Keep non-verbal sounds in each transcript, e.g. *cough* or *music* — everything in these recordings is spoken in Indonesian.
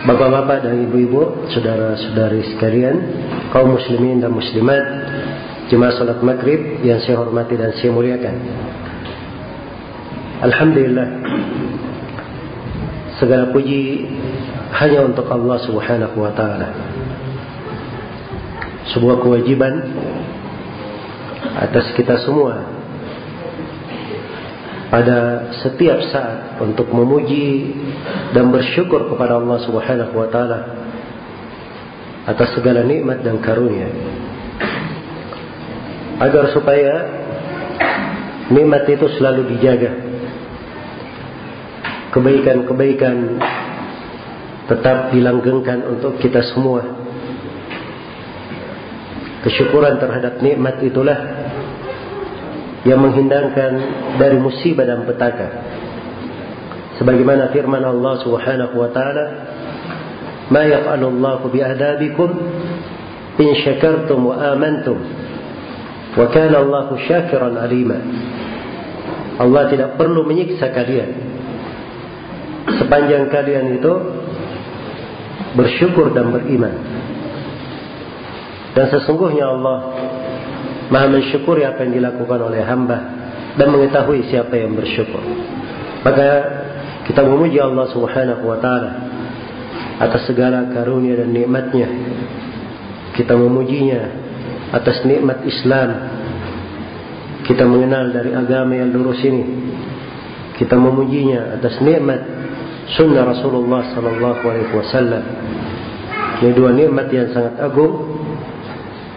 Bapak-bapak dan ibu-ibu, saudara-saudari sekalian, kaum muslimin dan muslimat, jemaah salat maghrib yang saya hormati dan saya muliakan. Alhamdulillah, segala puji hanya untuk Allah Subhanahu wa taala. Sebuah kewajiban atas kita semua pada setiap saat untuk memuji dan bersyukur kepada Allah Subhanahu wa taala atas segala nikmat dan karunia. Agar supaya nikmat itu selalu dijaga. Kebaikan-kebaikan tetap dilanggengkan untuk kita semua. Kesyukuran terhadap nikmat itulah yang menghindarkan dari musibah dan petaka. Sebagaimana firman Allah Subhanahu wa taala, "Ma yaf'alu Allahu bi'adabikum in syakartum wa amantum wa kana Allahu syakiran alima." Allah tidak perlu menyiksa kalian sepanjang kalian itu bersyukur dan beriman. Dan sesungguhnya Allah Maha mensyukuri apa yang dilakukan oleh hamba dan mengetahui siapa yang bersyukur. Maka kita memuji Allah Subhanahu wa taala atas segala karunia dan nikmatnya. Kita memujinya atas nikmat Islam. Kita mengenal dari agama yang lurus ini. Kita memujinya atas nikmat sunnah Rasulullah sallallahu alaihi wasallam. Ini dua nikmat yang sangat agung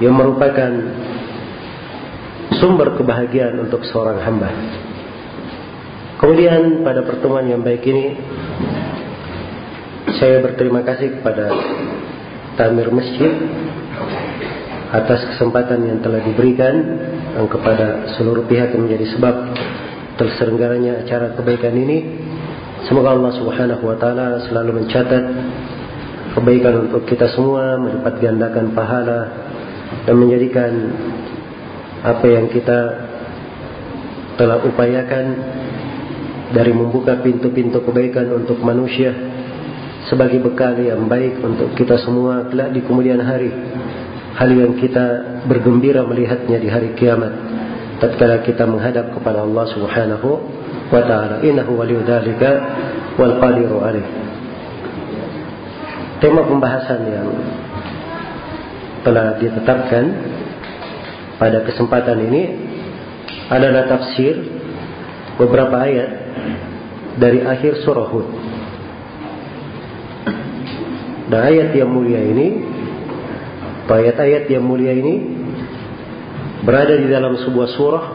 yang merupakan sumber kebahagiaan untuk seorang hamba. Kemudian pada pertemuan yang baik ini saya berterima kasih kepada Tamir Masjid atas kesempatan yang telah diberikan dan kepada seluruh pihak yang menjadi sebab terselenggaranya acara kebaikan ini. Semoga Allah Subhanahu wa taala selalu mencatat kebaikan untuk kita semua, melipat gandakan pahala dan menjadikan apa yang kita telah upayakan dari membuka pintu-pintu kebaikan untuk manusia sebagai bekal yang baik untuk kita semua kelak di kemudian hari. Hal yang kita bergembira melihatnya di hari kiamat tatkala kita menghadap kepada Allah Subhanahu wa taala. Innahu waliyudzalika wal qadiru alaih. Tema pembahasan yang telah ditetapkan pada kesempatan ini adalah tafsir beberapa ayat dari akhir surah Hud. Dan ayat yang mulia ini, ayat-ayat yang mulia ini berada di dalam sebuah surah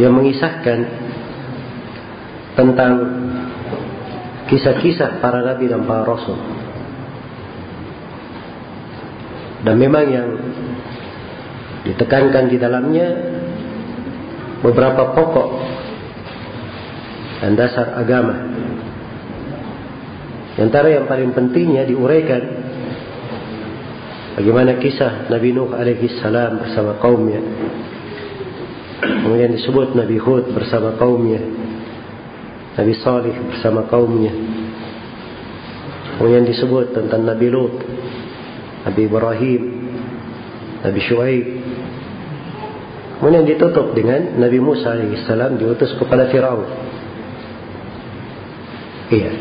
yang mengisahkan tentang kisah-kisah para nabi dan para rasul. Dan memang yang ditekankan di dalamnya beberapa pokok dan dasar agama. Di antara yang paling pentingnya diuraikan Bagaimana kisah Nabi Nuh alaihi salam bersama kaumnya. Kemudian disebut Nabi Hud bersama kaumnya. Nabi Salih bersama kaumnya. Kemudian disebut tentang Nabi Lut, Nabi Ibrahim, Nabi Shu'aib. Kemudian ditutup dengan Nabi Musa alaihissalam diutus kepada Firaun. Iya.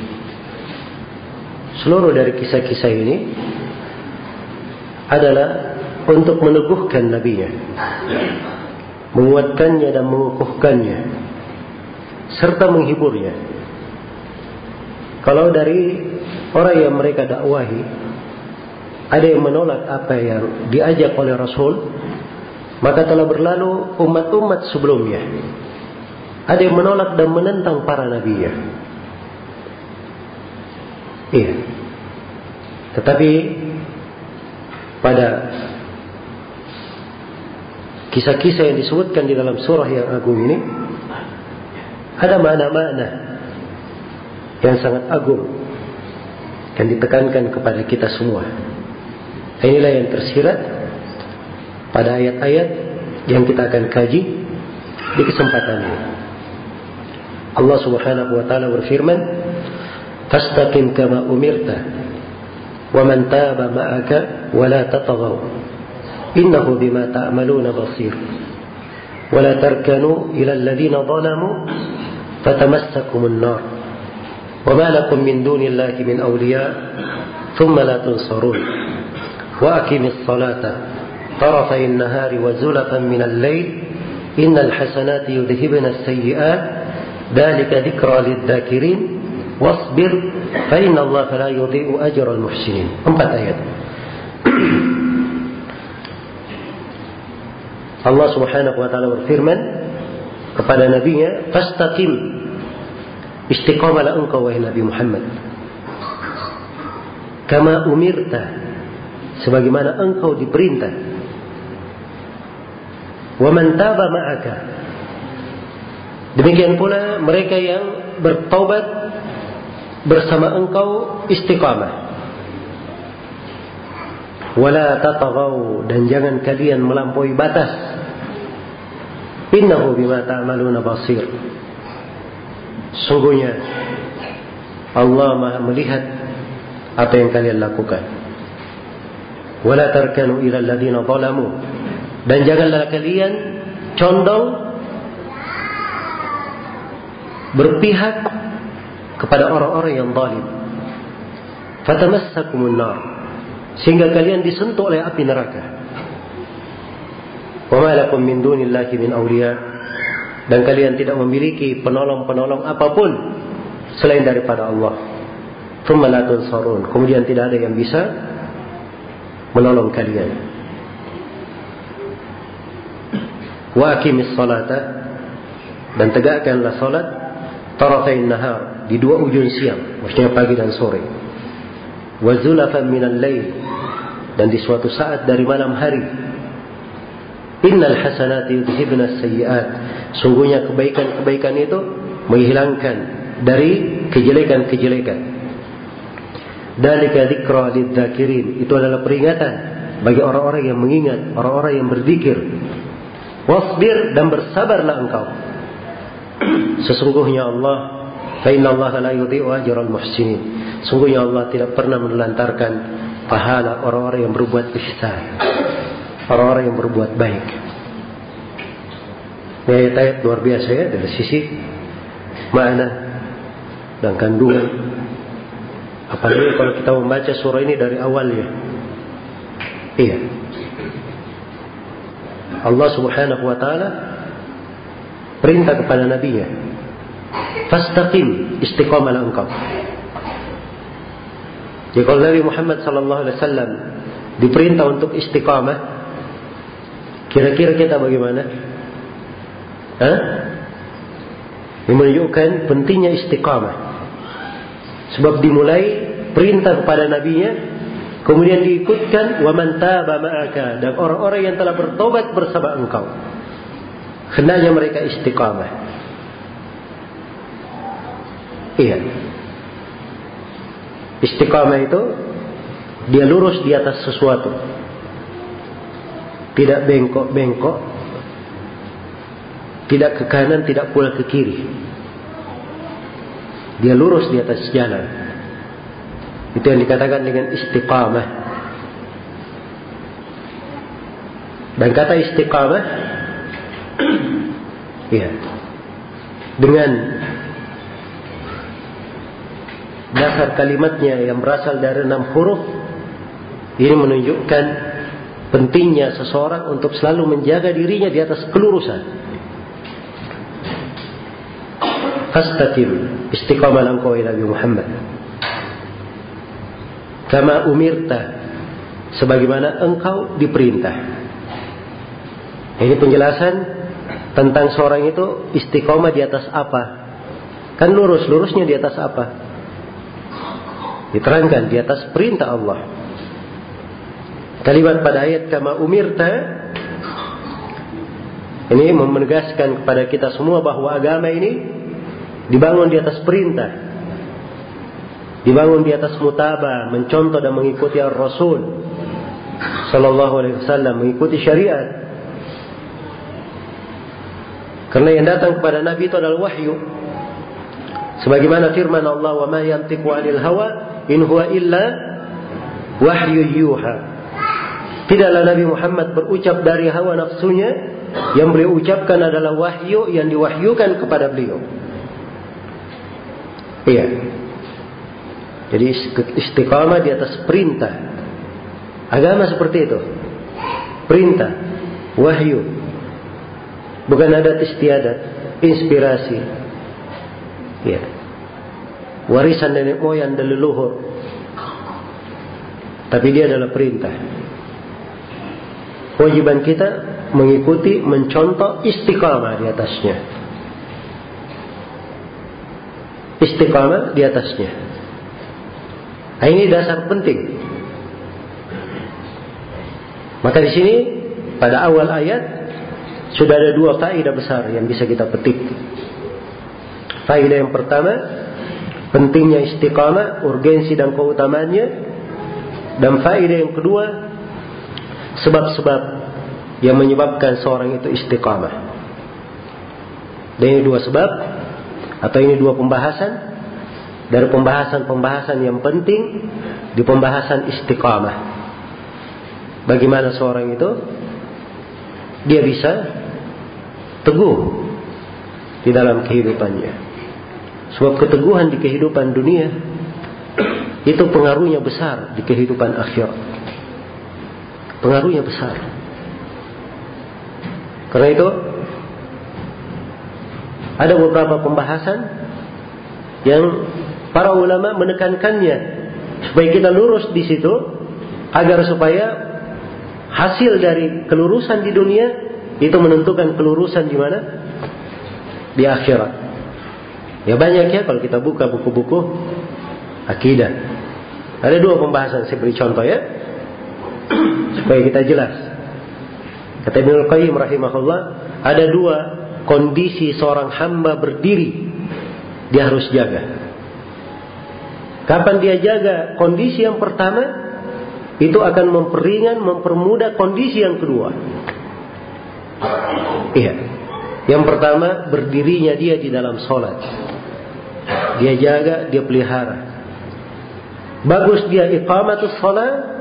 Seluruh dari kisah-kisah ini adalah untuk meneguhkan nabinya menguatkannya dan mengukuhkannya serta menghiburnya kalau dari orang yang mereka dakwahi ada yang menolak apa yang diajak oleh Rasul maka telah berlalu umat-umat sebelumnya. Ada yang menolak dan menentang para nabinya. Iya. Tetapi pada kisah-kisah yang disebutkan di dalam surah yang agung ini ada makna-makna yang sangat agung yang ditekankan kepada kita semua. Inilah yang tersirat pada ayat-ayat yang kita akan kaji di kesempatan ini. Allah Subhanahu wa taala berfirman, "Fastaqim kama umirta ومن تاب معك ولا تطغوا إنه بما تعملون بصير ولا تركنوا إلى الذين ظلموا فتمسكم النار وما لكم من دون الله من أولياء ثم لا تنصرون وأقم الصلاة طرفي النهار وزلفا من الليل إن الحسنات يذهبن السيئات. ذلك ذكرى للذاكرين. واصبر فإن الله فلا يضيء أجر المحسنين. أربع آيات. الله سبحانه وتعالى فرمان kepada nabinya fastaqim. Istiqamalah engkau wahai nabi Muhammad. Kama umirta. Sebagaimana engkau diperintah. Wa man taba ma'aka. Demikian pula mereka yang bertaubat bersama engkau istiqamah. Wala tataghaw dan jangan kalian melampaui batas. Innahu bima ta'maluna basir. Sungguhnya Allah Maha melihat apa yang kalian lakukan. Wala tarkanu ila alladziina zalamu. Dan janganlah kalian condong berpihak kepada orang-orang yang zalim. Fatamassakumun nar. Sehingga kalian disentuh oleh api neraka. Wa ma lakum min dunillahi min awliya. Dan kalian tidak memiliki penolong-penolong apa pun selain daripada Allah. Thumma la. Kemudian tidak ada yang bisa menolong kalian. Wa salata dan tegakkanlah salat tarafain nahar di dua ujung siang, maksudnya pagi dan sore. Wa minal lail dan di suatu saat dari malam hari. Innal hasanati yudhibna sayyi'at. Sungguhnya kebaikan-kebaikan itu menghilangkan dari kejelekan-kejelekan. Dalika dzikra lidzakirin. Itu adalah peringatan bagi orang-orang yang mengingat, orang-orang yang berzikir. Wasbir dan bersabarlah engkau. Sesungguhnya Allah Fa Allah la yudhi'u ajral muhsinin. Sungguhnya Allah tidak pernah menelantarkan pahala orang-orang yang berbuat ihsan. Orang-orang yang berbuat baik. Ini ayat-ayat luar biasa ya dari sisi makna dan kandungan. Apalagi kalau kita membaca surah ini dari awalnya. Iya. Allah Subhanahu wa taala perintah kepada nabinya Fastaqim istiqamalah engkau. Jadi kalau Nabi Muhammad sallallahu alaihi wasallam diperintah untuk istiqamah, kira-kira kita bagaimana? Hah? Ini menunjukkan pentingnya istiqamah. Sebab dimulai perintah kepada nabinya, kemudian diikutkan wa man taba ma'aka dan orang-orang yang telah bertobat bersama engkau. Hendaknya mereka istiqamah. Iya. Istiqamah itu Dia lurus di atas sesuatu. Tidak bengkok-bengkok. Tidak ke kanan, tidak pula ke kiri. Dia lurus di atas jalan. Itu yang dikatakan dengan istiqamah. Dan kata istiqamah *clears throat* ya dengan dasar kalimatnya yang berasal dari enam huruf ini menunjukkan pentingnya seseorang untuk selalu menjaga dirinya di atas kelurusan. Fastaqim istiqamah engkau ila Muhammad. Kama umirta sebagaimana engkau diperintah. Ini penjelasan tentang seorang itu istiqomah di atas apa? Kan lurus, lurusnya di atas apa? Diterangkan di atas perintah Allah. Kalimat pada ayat kama umirta ini menegaskan kepada kita semua bahwa agama ini dibangun di atas perintah. Dibangun di atas mutaba, mencontoh dan mengikuti Rasul sallallahu alaihi wasallam, mengikuti syariat. Karena yang datang kepada Nabi itu adalah wahyu. Sebagaimana firman Allah, "Wa ma yantiqu 'anil hawa in huwa illa wahyu yuha." Tidaklah Nabi Muhammad berucap dari hawa nafsunya, yang beliau ucapkan adalah wahyu yang diwahyukan kepada beliau. Iya. Jadi istiqamah di atas perintah. Agama seperti itu. Perintah, wahyu, Bukan adat istiadat, inspirasi. Ya. Warisan nenek moyang dan leluhur. Tapi dia adalah perintah. Kewajiban kita mengikuti, mencontoh istiqamah di atasnya. Istiqamah di atasnya. Nah, ini dasar penting. Maka di sini pada awal ayat sudah ada dua faedah besar yang bisa kita petik. Faedah yang pertama, pentingnya istiqamah, urgensi dan keutamaannya. Dan faedah yang kedua, sebab-sebab yang menyebabkan seorang itu istiqamah. Dan ini dua sebab, atau ini dua pembahasan, dari pembahasan-pembahasan yang penting di pembahasan istiqamah. Bagaimana seorang itu dia bisa teguh di dalam kehidupannya. Sebab keteguhan di kehidupan dunia itu pengaruhnya besar di kehidupan akhirat. Pengaruhnya besar. Karena itu ada beberapa pembahasan yang para ulama menekankannya supaya kita lurus di situ agar supaya hasil dari kelurusan di dunia itu menentukan kelurusan di mana? Di akhirat. Ya banyak ya kalau kita buka buku-buku akidah. Ada dua pembahasan saya beri contoh ya. *clears throat* Supaya kita jelas. Kata Ibnu Qayyim rahimahullah, ada dua kondisi seorang hamba berdiri dia harus jaga. Kapan dia jaga kondisi yang pertama, itu akan memperingan, mempermudah kondisi yang kedua. Iya. Yang pertama berdirinya dia di dalam sholat. Dia jaga, dia pelihara. Bagus dia iqamatus sholat.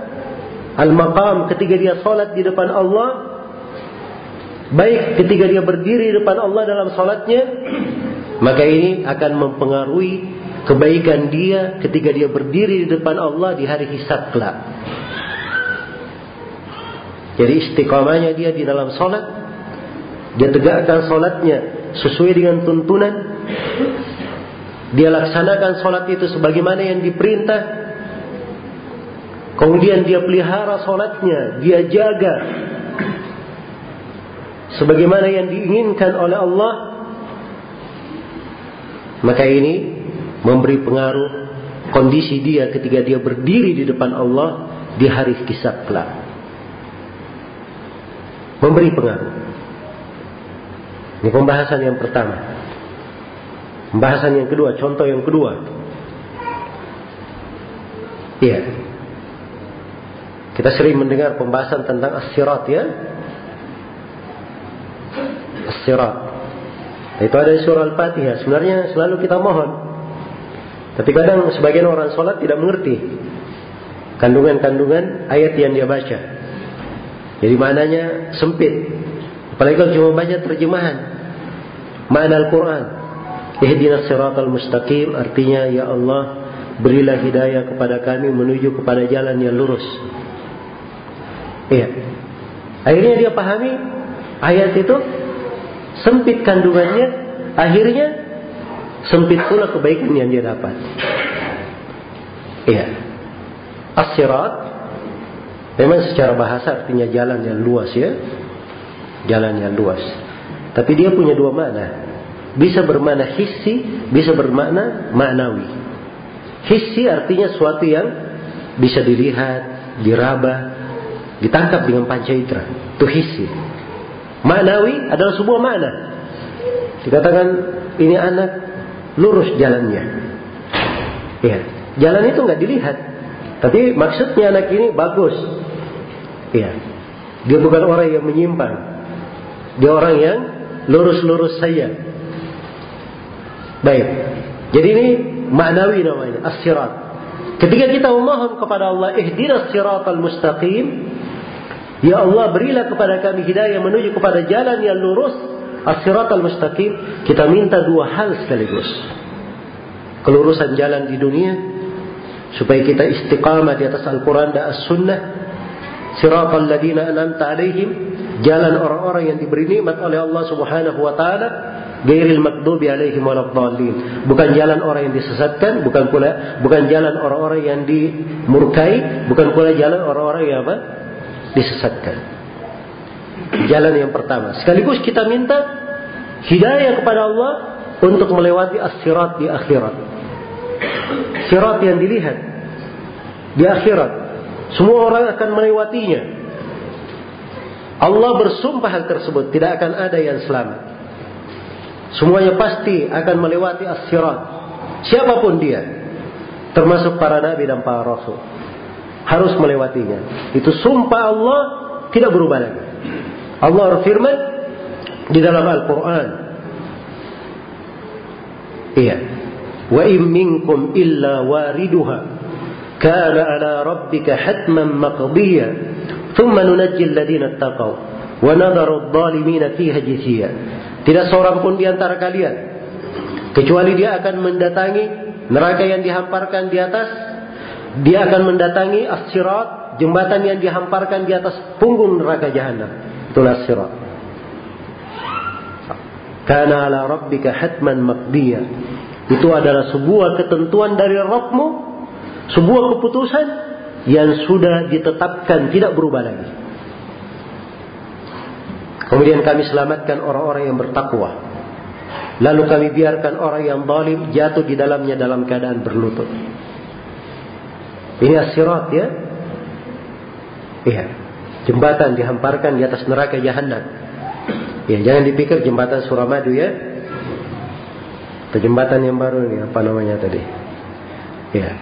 Al-maqam ketika dia sholat di depan Allah. Baik ketika dia berdiri di depan Allah dalam sholatnya. Maka ini akan mempengaruhi kebaikan dia ketika dia berdiri di depan Allah di hari hisab kelak. Jadi istiqamahnya dia di dalam sholat dia tegakkan solatnya sesuai dengan tuntunan. Dia laksanakan solat itu sebagaimana yang diperintah. Kemudian dia pelihara solatnya, dia jaga sebagaimana yang diinginkan oleh Allah. Maka ini memberi pengaruh kondisi dia ketika dia berdiri di depan Allah di hari kisah kelak. Memberi pengaruh. Ini pembahasan yang pertama. Pembahasan yang kedua, contoh yang kedua. Iya. Kita sering mendengar pembahasan tentang as-sirat ya. As-sirat. Itu ada di surah Al-Fatihah. Sebenarnya selalu kita mohon. Tapi kadang sebagian orang sholat tidak mengerti kandungan-kandungan ayat yang dia baca. Jadi maknanya sempit. Apalagi kalau cuma baca terjemahan. Makna Al-Quran. Ihdinas siratal mustaqim artinya ya Allah berilah hidayah kepada kami menuju kepada jalan yang lurus. Iya. Akhirnya dia pahami ayat itu sempit kandungannya, akhirnya sempit pula kebaikan yang dia dapat. Iya. As-sirat memang secara bahasa artinya jalan yang luas ya. Jalan yang luas. Tapi dia punya dua makna. Bisa bermakna hissi, bisa bermakna maknawi. Hissi artinya suatu yang bisa dilihat, diraba, ditangkap dengan panca indera. Itu hissi. Maknawi adalah sebuah makna. Dikatakan ini anak lurus jalannya. Ya, jalan itu nggak dilihat. Tapi maksudnya anak ini bagus. Ya, dia bukan orang yang menyimpang. Dia orang yang lurus-lurus saja. Baik. Jadi ini maknawi namanya, as-sirat. Ketika kita memohon kepada Allah, ihdinas siratal mustaqim, Ya Allah berilah kepada kami hidayah menuju kepada jalan yang lurus as-sirat al-mustaqim kita minta dua hal sekaligus kelurusan jalan di dunia supaya kita istiqamah di atas Al-Quran dan As-Sunnah siratal ladina anamta alaihim jalan orang-orang yang diberi nikmat oleh Allah Subhanahu wa taala gairil makdubi alaihim waladdallin bukan jalan orang yang disesatkan bukan pula bukan jalan orang-orang yang dimurkai bukan pula jalan orang-orang yang apa disesatkan. Jalan yang pertama. Sekaligus kita minta hidayah kepada Allah untuk melewati as-sirat di akhirat. Sirat yang dilihat di akhirat. Semua orang akan melewatinya. Allah bersumpah hal tersebut. Tidak akan ada yang selamat. Semuanya pasti akan melewati as-sirat. Siapa pun dia. Termasuk para nabi dan para rasul harus melewatinya. Itu sumpah Allah tidak berubah lagi. Allah berfirman di dalam Al-Quran. Iya. Wa in minkum illa wariduha kana ala rabbika hatman maqdiya thumma nunajji alladhina ittaqaw wa nadharu adh-dhalimina fiha jithiya. Tidak seorang pun di antara kalian kecuali dia akan mendatangi neraka yang dihamparkan di atas dia akan mendatangi as-sirat, jembatan yang dihamparkan di atas punggung neraka jahanam. Itulah sirat. Karena ala rabbika hatman maqdiya. Itu adalah sebuah ketentuan dari Rabbmu, sebuah keputusan yang sudah ditetapkan tidak berubah lagi. Kemudian kami selamatkan orang-orang yang bertakwa. Lalu kami biarkan orang yang zalim jatuh di dalamnya dalam keadaan berlutut. Ini asirat ya. Iya. Jembatan dihamparkan di atas neraka jahanam. Ya, jangan dipikir jembatan Suramadu ya. Atau jembatan yang baru ini apa namanya tadi? Ya.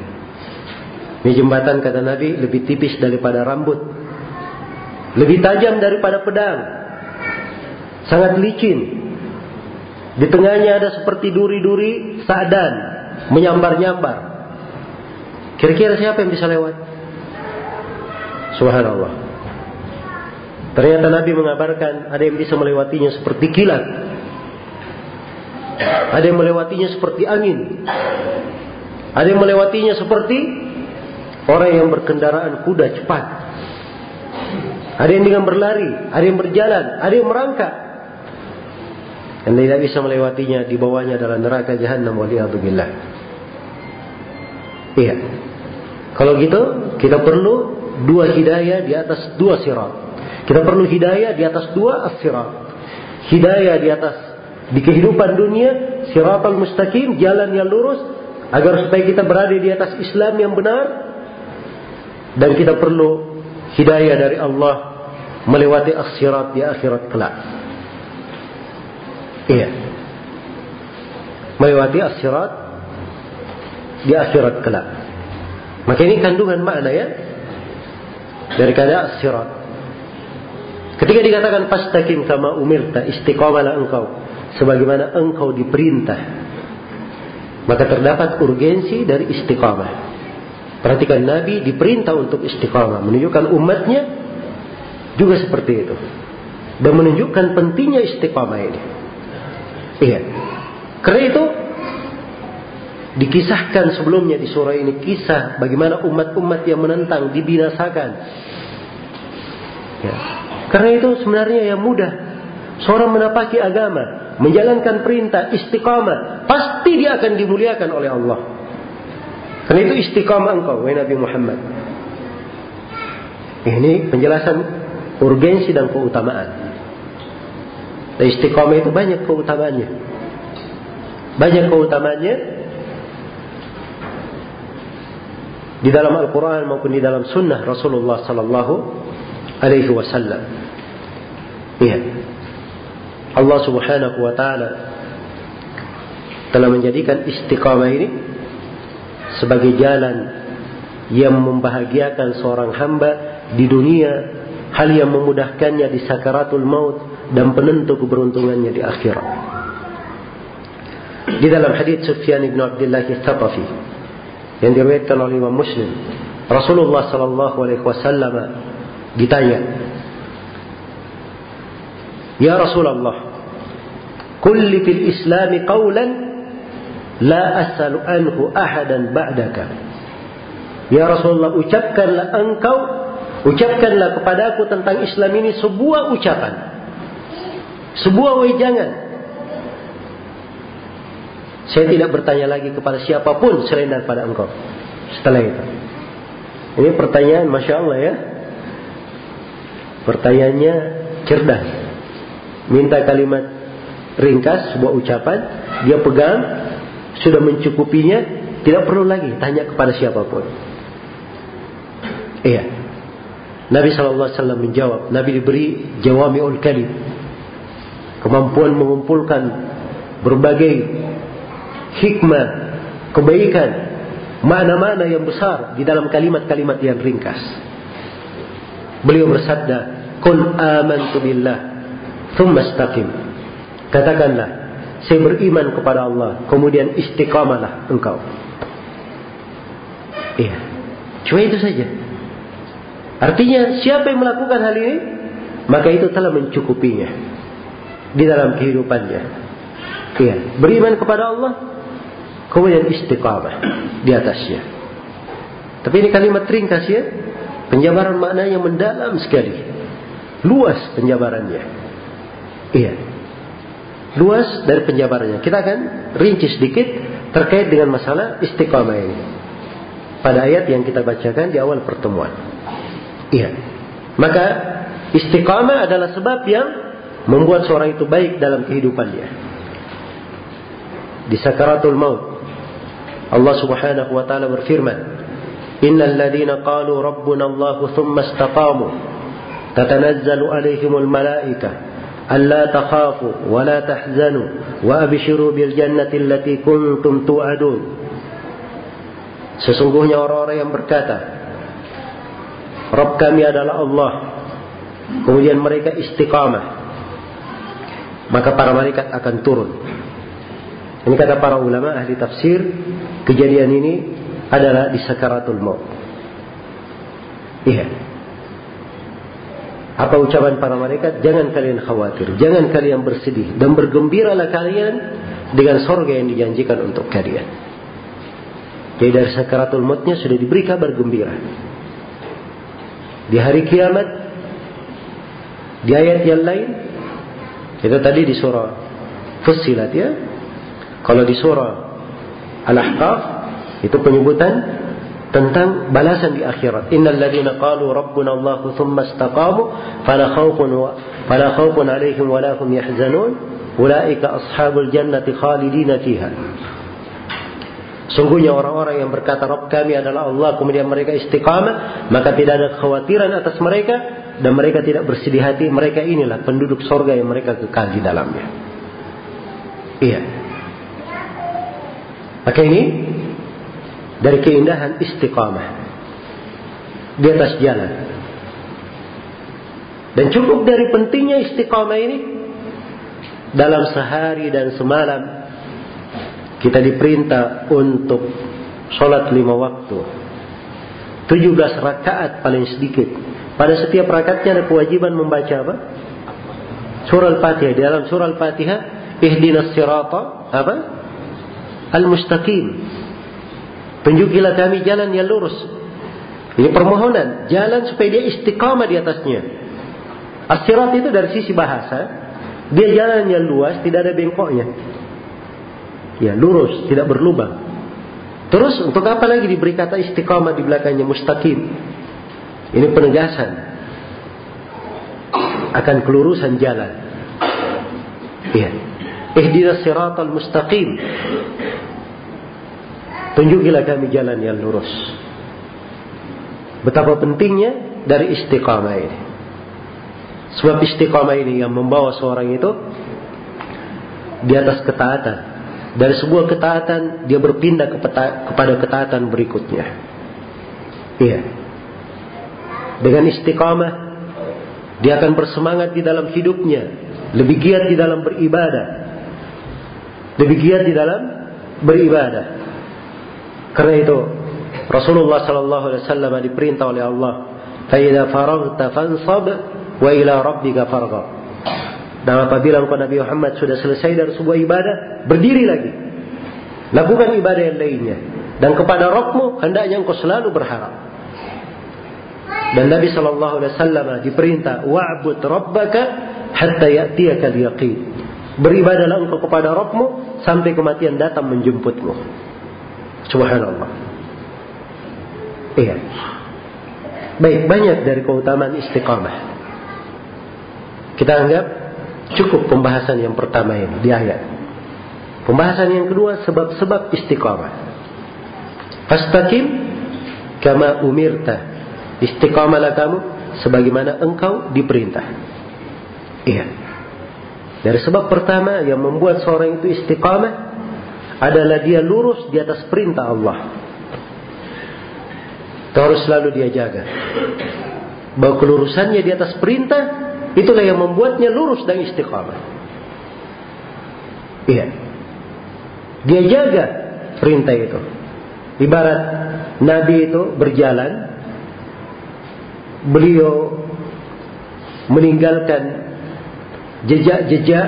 Ini jembatan kata Nabi lebih tipis daripada rambut. Lebih tajam daripada pedang. Sangat licin. Di tengahnya ada seperti duri-duri sadan menyambar-nyambar. Kira-kira siapa yang bisa lewat? Subhanallah. Ternyata Nabi mengabarkan ada yang bisa melewatinya seperti kilat. Ada yang melewatinya seperti angin. Ada yang melewatinya seperti orang yang berkendaraan kuda cepat. Ada yang dengan berlari, ada yang berjalan, ada yang merangkak. Dan tidak bisa melewatinya di bawahnya adalah neraka jahanam waliyadzubillah. Iya. Kalau gitu, kita perlu dua hidayah di atas dua sirat. Kita perlu hidayah di atas dua as-sirat. Hidayah di atas di kehidupan dunia, siratal mustaqim, jalan yang lurus agar supaya kita berada di atas Islam yang benar dan kita perlu hidayah dari Allah melewati as-sirat di akhirat kelak. Iya. Melewati as-sirat di akhirat kelak. Maka ini kandungan makna ya. daripada sirat. Ketika dikatakan fastaqim kama umirta, istiqamalah engkau sebagaimana engkau diperintah. Maka terdapat urgensi dari istiqamah. Perhatikan Nabi diperintah untuk istiqamah, menunjukkan umatnya juga seperti itu. Dan menunjukkan pentingnya istiqamah ini. Iya. Karena itu Dikisahkan sebelumnya di surah ini kisah bagaimana umat-umat yang menentang dibinasakan. Ya. Karena itu sebenarnya yang mudah. Seorang menapaki agama, menjalankan perintah istiqamah, pasti dia akan dimuliakan oleh Allah. Karena itu istiqamah engkau, wahai Nabi Muhammad. Ini penjelasan urgensi dan keutamaan. Dan istiqamah itu banyak keutamaannya. Banyak keutamaannya di dalam Al-Quran maupun di dalam Sunnah Rasulullah Sallallahu Alaihi Wasallam. Iya. Allah Subhanahu Wa Taala telah menjadikan istiqamah ini sebagai jalan yang membahagiakan seorang hamba di dunia, hal yang memudahkannya di sakaratul maut dan penentu keberuntungannya di akhirat. Di dalam hadis Sufyan bin Abdullah Al-Thaqafi yang diriwayatkan oleh Imam Muslim. Rasulullah sallallahu alaihi wasallam ditanya, "Ya Rasulullah, kulli fil Islam qawlan la as'alu anhu ahadan ba'daka." Ya Rasulullah, ucapkanlah engkau, ucapkanlah kepadaku tentang Islam ini sebuah ucapan. Sebuah wejangan saya tidak bertanya lagi kepada siapa pun selain daripada engkau. Setelah itu. Ini pertanyaan Masya Allah ya. Pertanyaannya cerdas. Minta kalimat ringkas, sebuah ucapan. Dia pegang, sudah mencukupinya. Tidak perlu lagi tanya kepada siapa pun. Iya. Nabi SAW menjawab. Nabi diberi jawami'ul kalim. Kemampuan mengumpulkan berbagai hikmah, kebaikan, mana-mana yang besar di dalam kalimat-kalimat yang ringkas. Beliau bersabda, "Qul amantu billah, thumma istaqim." Katakanlah, saya beriman kepada Allah, kemudian istiqamalah engkau. Iya. Cuma itu saja. Artinya siapa yang melakukan hal ini, maka itu telah mencukupinya di dalam kehidupannya. Iya, beriman kepada Allah, kemudian istiqamah di atasnya. Tapi ini kalimat ringkas ya, penjabaran maknanya mendalam sekali, luas penjabarannya. Iya, luas dari penjabarannya. Kita akan rinci sedikit terkait dengan masalah istiqamah ini. Pada ayat yang kita bacakan di awal pertemuan. Iya. Maka istiqamah adalah sebab yang membuat seorang itu baik dalam kehidupannya. Di sakaratul maut Allah Subhanahu wa taala berfirman, "Innal ladzina qalu rabbuna Allah tsumma istaqamu tatanazzalu alaihimul malaika ألا تخافوا ولا تحزنوا وأبشروا بالجنة التي كنتم توعدون Sesungguhnya orang-orang yang berkata Rabb kami adalah Allah Kemudian mereka istiqamah Maka para malaikat akan turun Ini kata para ulama ahli tafsir Kejadian ini adalah di sakaratul maut. Iya. Apa ucapan para malaikat? Jangan kalian khawatir, jangan kalian bersedih dan bergembiralah kalian dengan sorga yang dijanjikan untuk kalian. Jadi dari sakaratul mautnya sudah diberi kabar gembira. Di hari kiamat, di ayat yang lain, itu tadi di surah Fussilat ya. Kalau di surah Al-Ahqaf itu penyebutan tentang balasan di akhirat. Innal ladzina qalu rabbuna Allah tsumma istaqamu fala khaufun fala khaufun 'alaihim wa la hum yahzanun ulaika ashabul jannati khalidina fiha. Sungguhnya orang-orang yang berkata Rabb kami adalah Allah kemudian mereka istiqamah maka tidak ada kekhawatiran atas mereka dan mereka tidak bersedih hati mereka inilah penduduk sorga yang mereka kekal di dalamnya. Iya. Maka ini dari keindahan istiqamah di atas jalan. Dan cukup dari pentingnya istiqamah ini dalam sehari dan semalam kita diperintah untuk sholat lima waktu. 17 rakaat paling sedikit. Pada setiap rakaatnya ada kewajiban membaca apa? Surah Al-Fatihah. Di dalam surah Al-Fatihah, ihdinas sirata apa? Al-mustaqim. Tunjukilah kami jalan yang lurus. Ini permohonan, jalan supaya dia istiqamah di atasnya. Asirat itu dari sisi bahasa, dia jalan yang luas, tidak ada bengkoknya. Ya, lurus, tidak berlubang. Terus untuk apa lagi diberi kata istiqamah di belakangnya mustaqim? Ini penegasan akan kelurusan jalan. Iya. Ihdinas siratal mustaqim. Tunjukilah kami jalan yang lurus. Betapa pentingnya dari istiqamah ini. Sebab istiqamah ini yang membawa seorang itu di atas ketaatan. Dari sebuah ketaatan dia berpindah kepada ketaatan berikutnya. Iya. Dengan istiqamah dia akan bersemangat di dalam hidupnya, lebih giat di dalam beribadah. Lebih giat di dalam beribadah. Karena itu Rasulullah sallallahu alaihi wasallam diperintah oleh Allah, "Fa idza faraghta fansab wa ila rabbika farghab." Dan apabila engkau Nabi Muhammad sudah selesai dari sebuah ibadah, berdiri lagi. Lakukan ibadah yang lainnya. Dan kepada Rabbmu hendaknya engkau selalu berharap. Dan Nabi Shallallahu Alaihi Wasallam diperintah wa'bud rabbaka hatta ya'tiyaka yaqin. Beribadahlah engkau kepada Rabbmu sampai kematian datang menjemputmu. Subhanallah. Iya. Baik, banyak dari keutamaan istiqamah. Kita anggap cukup pembahasan yang pertama ini di ayat. Pembahasan yang kedua sebab-sebab istiqamah. Fastaqim kama umirta. Istiqamalah kamu sebagaimana engkau diperintah. Iya. Dari sebab pertama yang membuat seorang itu istiqamah adalah dia lurus di atas perintah Allah. Itu harus selalu dia jaga. Bahwa kelurusannya di atas perintah itulah yang membuatnya lurus dan istiqamah. Iya. Dia jaga perintah itu. Ibarat Nabi itu berjalan, beliau meninggalkan jejak-jejak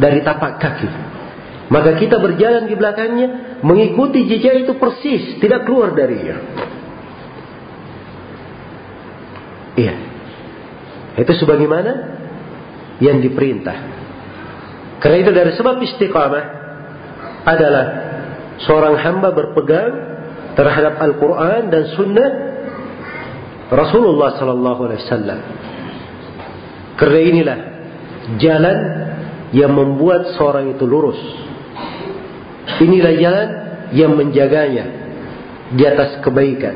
dari tapak kaki. Maka kita berjalan di belakangnya, mengikuti jejak itu persis, tidak keluar darinya. Iya. Itu sebagaimana yang diperintah. Karena itu dari sebab istiqamah adalah seorang hamba berpegang terhadap Al-Quran dan Sunnah Rasulullah Sallallahu Alaihi Wasallam. Karena inilah jalan yang membuat seorang itu lurus. Inilah jalan yang menjaganya di atas kebaikan.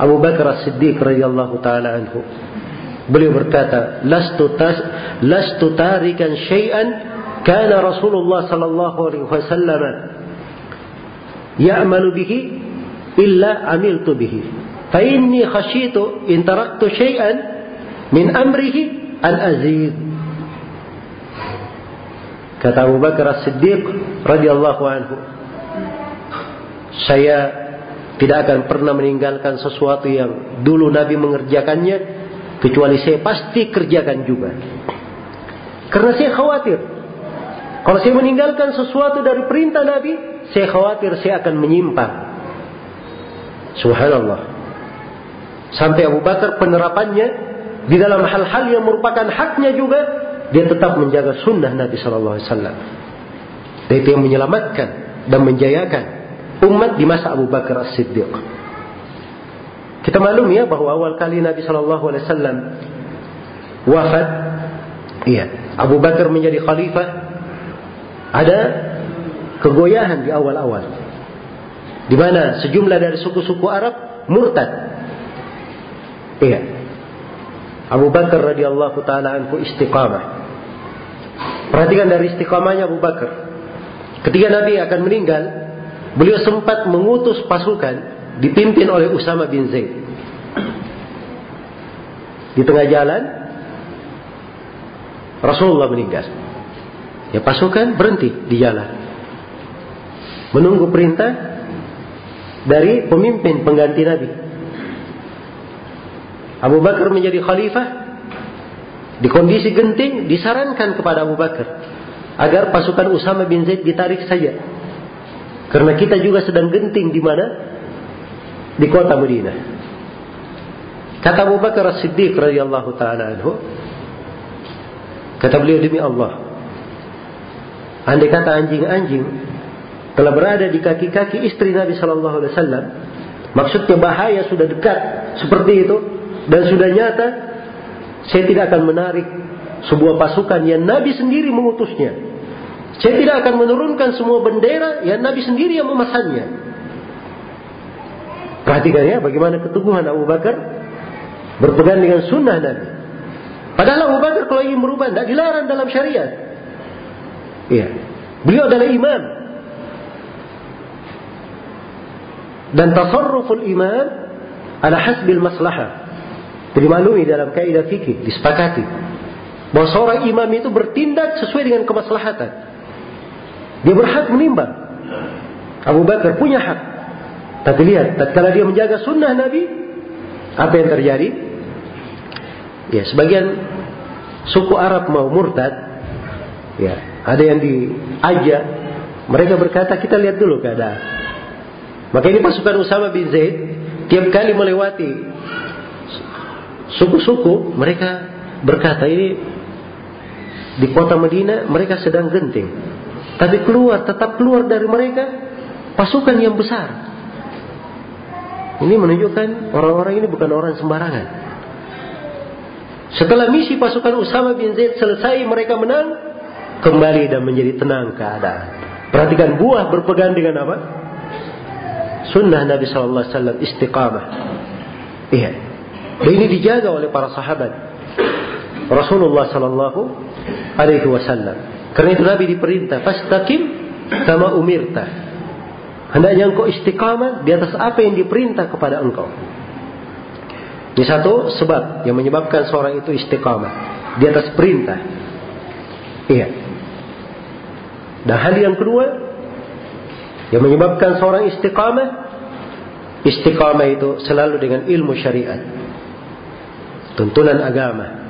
Abu Bakar As-Siddiq radhiyallahu taala anhu beliau berkata, "Lastu tas lastu tarikan syai'an kana Rasulullah sallallahu alaihi wasallam ya'malu bihi illa amiltu bihi. Fa inni khashitu in taraktu syai'an min amrihi an azid." Kata Abu Bakar As-Siddiq radhiyallahu anhu, saya tidak akan pernah meninggalkan sesuatu yang dulu Nabi mengerjakannya kecuali saya pasti kerjakan juga. Karena saya khawatir kalau saya meninggalkan sesuatu dari perintah Nabi, saya khawatir saya akan menyimpang. Subhanallah. Sampai Abu Bakar penerapannya di dalam hal-hal yang merupakan haknya juga dia tetap menjaga sunnah Nabi Shallallahu Alaihi Wasallam. Dan itu yang menyelamatkan dan menjayakan umat di masa Abu Bakar As-Siddiq. Kita maklum ya bahwa awal kali Nabi Shallallahu Alaihi Wasallam wafat, iya Abu Bakar menjadi khalifah, ada kegoyahan di awal-awal, di mana sejumlah dari suku-suku Arab murtad. Iya. Abu Bakar radhiyallahu taala anhu istiqamah. Perhatikan dari istiqamahnya Abu Bakar. Ketika Nabi akan meninggal, beliau sempat mengutus pasukan dipimpin oleh Usama bin Zaid. Di tengah jalan, Rasulullah meninggal. Ya pasukan berhenti di jalan. Menunggu perintah dari pemimpin pengganti Nabi. Abu Bakar menjadi khalifah di kondisi genting disarankan kepada Abu Bakar agar pasukan Usama bin Zaid ditarik saja. Karena kita juga sedang genting di mana? Di kota Madinah. Kata Abu Bakar As-Siddiq radhiyallahu taala anhu, kata beliau demi Allah, andai kata anjing-anjing telah berada di kaki-kaki istri Nabi Shallallahu Alaihi Wasallam, maksudnya bahaya sudah dekat seperti itu dan sudah nyata, saya tidak akan menarik sebuah pasukan yang Nabi sendiri mengutusnya saya tidak akan menurunkan semua bendera yang Nabi sendiri yang memasangnya. Perhatikan ya bagaimana keteguhan Abu Bakar berpegang dengan sunnah Nabi. Padahal Abu Bakar kalau ingin merubah tidak dilarang dalam syariat. Iya. Beliau adalah imam. Dan tasarruful imam ala hasbil maslahah. Dimaklumi dalam kaidah fikih, disepakati bahwa seorang imam itu bertindak sesuai dengan kemaslahatan. Dia berhak menimbang. Abu Bakar punya hak. Tapi lihat, tatkala dia menjaga sunnah Nabi, apa yang terjadi? Ya, sebagian suku Arab mau murtad, ya, ada yang diajak, mereka berkata kita lihat dulu keadaan. Maka ini pasukan Usama bin Zaid tiap kali melewati suku-suku, mereka berkata ini di kota Medina mereka sedang genting. Tapi keluar, tetap keluar dari mereka pasukan yang besar. Ini menunjukkan orang-orang ini bukan orang sembarangan. Setelah misi pasukan Usama bin Zaid selesai mereka menang, kembali dan menjadi tenang keadaan. Perhatikan buah berpegang dengan apa? Sunnah Nabi Wasallam istiqamah. Iya. Dan ini dijaga oleh para sahabat. Rasulullah Sallallahu Alaihi Wasallam. Karena itu Nabi diperintah, fastaqim kama umirta. Hendaknya engkau istiqamah di atas apa yang diperintah kepada engkau. Ini satu sebab yang menyebabkan seorang itu istiqamah di atas perintah. Iya. Dan hal yang kedua yang menyebabkan seorang istiqamah istiqamah itu selalu dengan ilmu syariat. Tuntunan agama.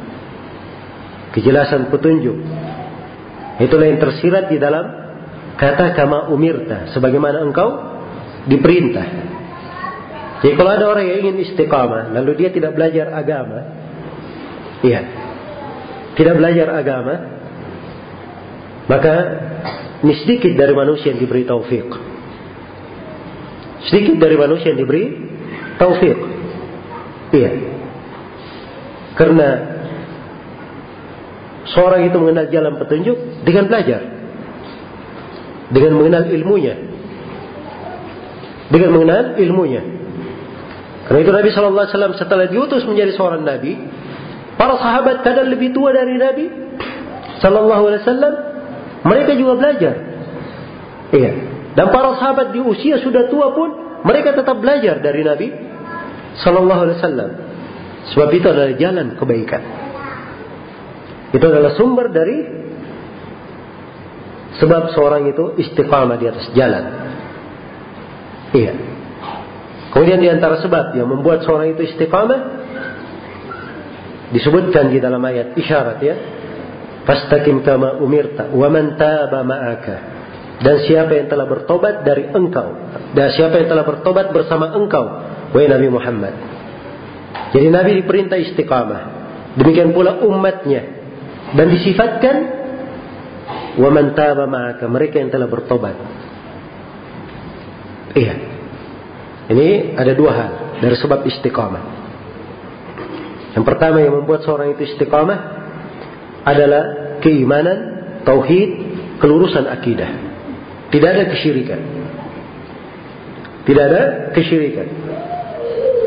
Kejelasan petunjuk Itulah yang tersirat di dalam kata kama umirta. Sebagaimana engkau diperintah. Jadi kalau ada orang yang ingin istiqamah, lalu dia tidak belajar agama, iya, tidak belajar agama, maka ini sedikit dari manusia yang diberi taufik. Sedikit dari manusia yang diberi taufik. Iya. Karena seorang itu mengenal jalan petunjuk dengan belajar. Dengan mengenal ilmunya. Dengan mengenal ilmunya. Karena itu Nabi Shallallahu Alaihi Wasallam setelah diutus menjadi seorang Nabi, para sahabat kadang lebih tua dari Nabi Shallallahu Alaihi Wasallam, mereka juga belajar. Iya. Dan para sahabat di usia sudah tua pun mereka tetap belajar dari Nabi Shallallahu Alaihi Wasallam. Sebab itu adalah jalan kebaikan. Itu adalah sumber dari sebab seorang itu istiqamah di atas jalan. Iya. Kemudian di antara sebab yang membuat seorang itu istiqamah disebutkan di dalam ayat isyarat ya. Fastaqim kama umirta wa man taba ma'aka. Dan siapa yang telah bertobat dari engkau dan siapa yang telah bertobat bersama engkau wahai Nabi Muhammad. Jadi Nabi diperintah istiqamah. Demikian pula umatnya dan disifatkan wa taba mereka yang telah bertobat. Iya. Ini ada dua hal dari sebab istiqamah. Yang pertama yang membuat seorang itu istiqamah adalah keimanan, tauhid, kelurusan akidah. Tidak ada kesyirikan. Tidak ada kesyirikan.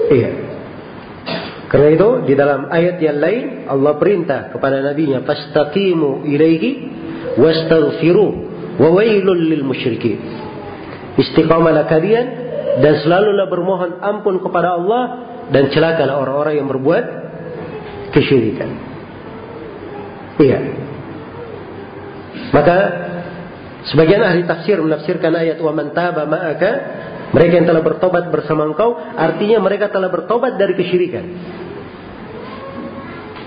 Iya. Karena itu di dalam ayat yang lain Allah perintah kepada nabinya fastaqimu ilaihi wastaghfiru wa wailul lil musyrikin. Istiqamalah kalian dan selalulah bermohon ampun kepada Allah dan celakalah orang-orang yang berbuat kesyirikan. Iya. Maka sebagian ahli tafsir menafsirkan ayat wa man taba ma'aka mereka yang telah bertobat bersama engkau artinya mereka telah bertobat dari kesyirikan.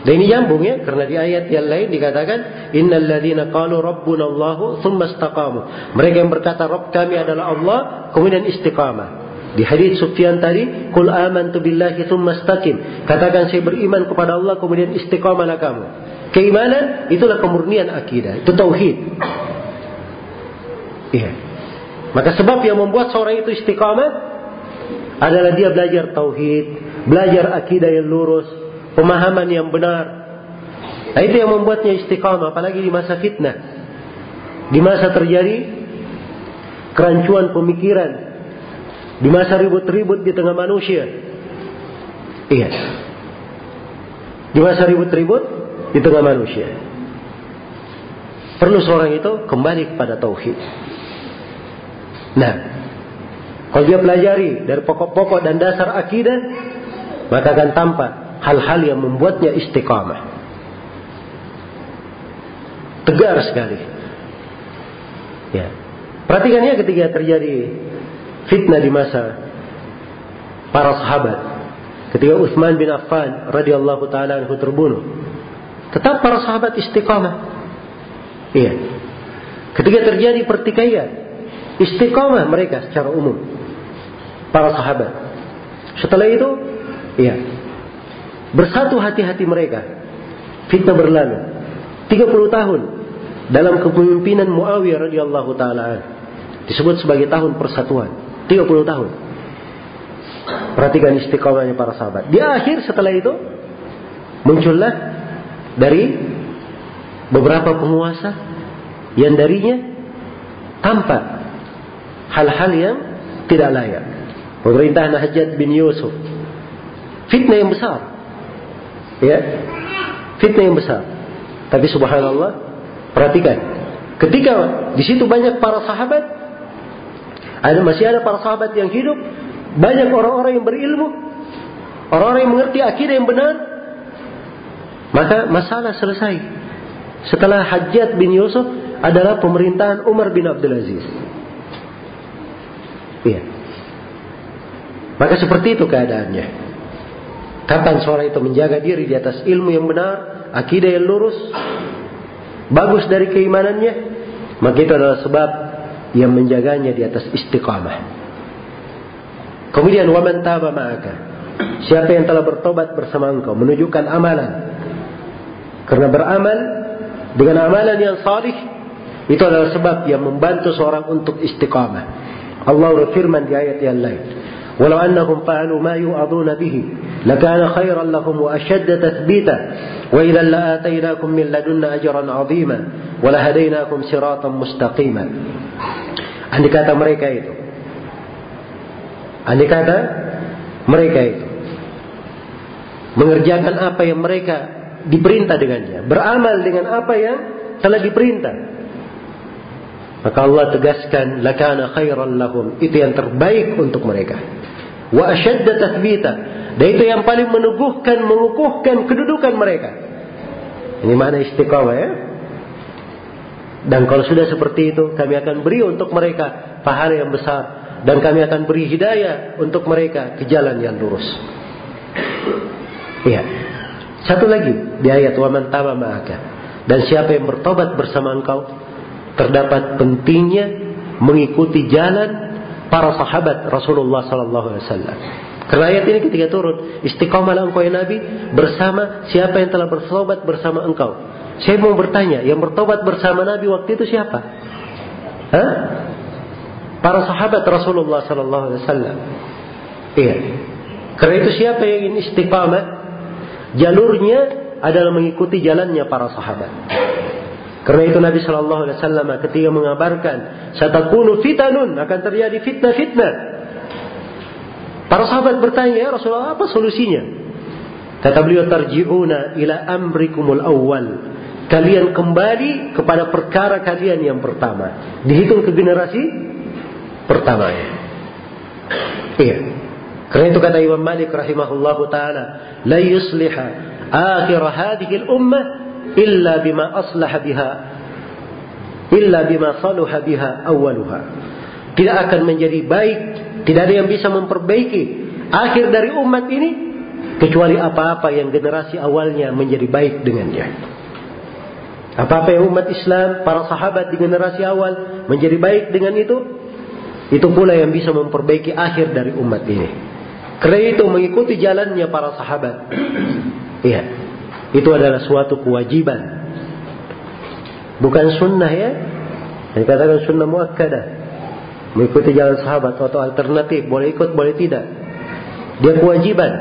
Dan ini nyambung ya karena di ayat yang lain dikatakan innal qalu rabbuna Allahu tsumma istaqamu. Mereka yang berkata Rabb kami adalah Allah kemudian istiqamah. Di hadis Sufyan tadi, "Qul amantu billahi tsumma istaqim." Katakan saya beriman kepada Allah kemudian istiqamalah kamu. Keimanan itulah kemurnian akidah, itu tauhid. Iya. Maka sebab yang membuat seorang itu istiqamah adalah dia belajar tauhid, belajar akidah yang lurus, pemahaman yang benar. Nah, itu yang membuatnya istiqamah apalagi di masa fitnah. Di masa terjadi kerancuan pemikiran, di masa ribut-ribut di tengah manusia. Iya. Di masa ribut-ribut di tengah manusia. Perlu seorang itu kembali kepada tauhid. Nah, kalau dia pelajari dari pokok-pokok dan dasar akidah, maka akan tampak hal-hal yang membuatnya istiqamah. Tegar sekali. Ya. Perhatikan ya ketika terjadi fitnah di masa para sahabat. Ketika Utsman bin Affan radhiyallahu taala anhu terbunuh. Tetap para sahabat istiqamah. Iya. Ketika terjadi pertikaian, istiqamah mereka secara umum. Para sahabat. Setelah itu, iya, Bersatu hati-hati mereka. Fitnah berlalu. 30 tahun dalam kepemimpinan Muawiyah radhiyallahu taala disebut sebagai tahun persatuan. 30 tahun. Perhatikan istiqomahnya para sahabat. Di akhir setelah itu muncullah dari beberapa penguasa yang darinya tampak hal-hal yang tidak layak. Pemerintahan Hajjaj bin Yusuf. Fitnah yang besar Ya. Fitnah yang besar. Tapi subhanallah, perhatikan. Ketika di situ banyak para sahabat, ada masih ada para sahabat yang hidup, banyak orang-orang yang berilmu, orang-orang yang mengerti akidah yang benar, maka masalah selesai. Setelah Hajjat bin Yusuf adalah pemerintahan Umar bin Abdul Aziz. Iya. Maka seperti itu keadaannya. Kapan seorang itu menjaga diri di atas ilmu yang benar, akidah yang lurus, bagus dari keimanannya, maka itu adalah sebab yang menjaganya di atas istiqamah. Kemudian waman taba ma'aka. Siapa yang telah bertobat bersama engkau menunjukkan amalan. Karena beramal dengan amalan yang salih itu adalah sebab yang membantu seorang untuk istiqamah. Allah berfirman di ayat yang lain. Walau annahum fa'alu ma yu'aduna bihi lakana khairan lahum wa ashadda tathbita wa idzan la'atainakum min ladunna ajran 'azima wa lahadainakum siratan mustaqima. Andai kata mereka itu. Andai kata mereka itu mengerjakan apa yang mereka diperintah dengannya, beramal dengan apa yang telah diperintah, maka Allah tegaskan Lakana khairan lahum. Itu yang terbaik untuk mereka. Wa asyadda tathbita. Dan itu yang paling meneguhkan mengukuhkan kedudukan mereka. Ini mana istiqamah ya? Dan kalau sudah seperti itu kami akan beri untuk mereka pahala yang besar. Dan kami akan beri hidayah untuk mereka ke jalan yang lurus. Iya. Satu lagi di ayat wa man taba ma'aka. Dan siapa yang bertobat bersama engkau terdapat pentingnya mengikuti jalan para sahabat Rasulullah sallallahu alaihi wasallam. Karena ayat ini ketika turun, istiqamalah engkau ya Nabi bersama siapa yang telah bertobat bersama engkau. Saya mau bertanya, yang bertobat bersama Nabi waktu itu siapa? Hah? Para sahabat Rasulullah sallallahu alaihi wasallam. Iya. Karena itu siapa yang ingin istiqamah, jalurnya adalah mengikuti jalannya para sahabat. Karena itu Nabi Shallallahu Alaihi Wasallam ketika mengabarkan satakunu fitanun akan terjadi fitnah-fitnah. Para sahabat bertanya, ya Rasulullah apa solusinya? Kata beliau tarji'una ila amrikumul awal. Kalian kembali kepada perkara kalian yang pertama. Dihitung ke generasi pertama. Iya. Karena itu kata Imam Malik rahimahullahu taala, la yusliha akhir hadhihi al-ummah illa bima aslah biha illa bima saluha biha awwaluha. Tidak akan menjadi baik, tidak ada yang bisa memperbaiki akhir dari umat ini kecuali apa-apa yang generasi awalnya menjadi baik dengannya. Apa-apa yang umat Islam, para sahabat di generasi awal menjadi baik dengan itu, itu pula yang bisa memperbaiki akhir dari umat ini. Karena itu mengikuti jalannya para sahabat. Iya. Itu adalah suatu kewajiban. Bukan sunnah ya. Yang katakan sunnah muakkadah. Mengikuti jalan sahabat atau alternatif. Boleh ikut, boleh tidak. Dia kewajiban.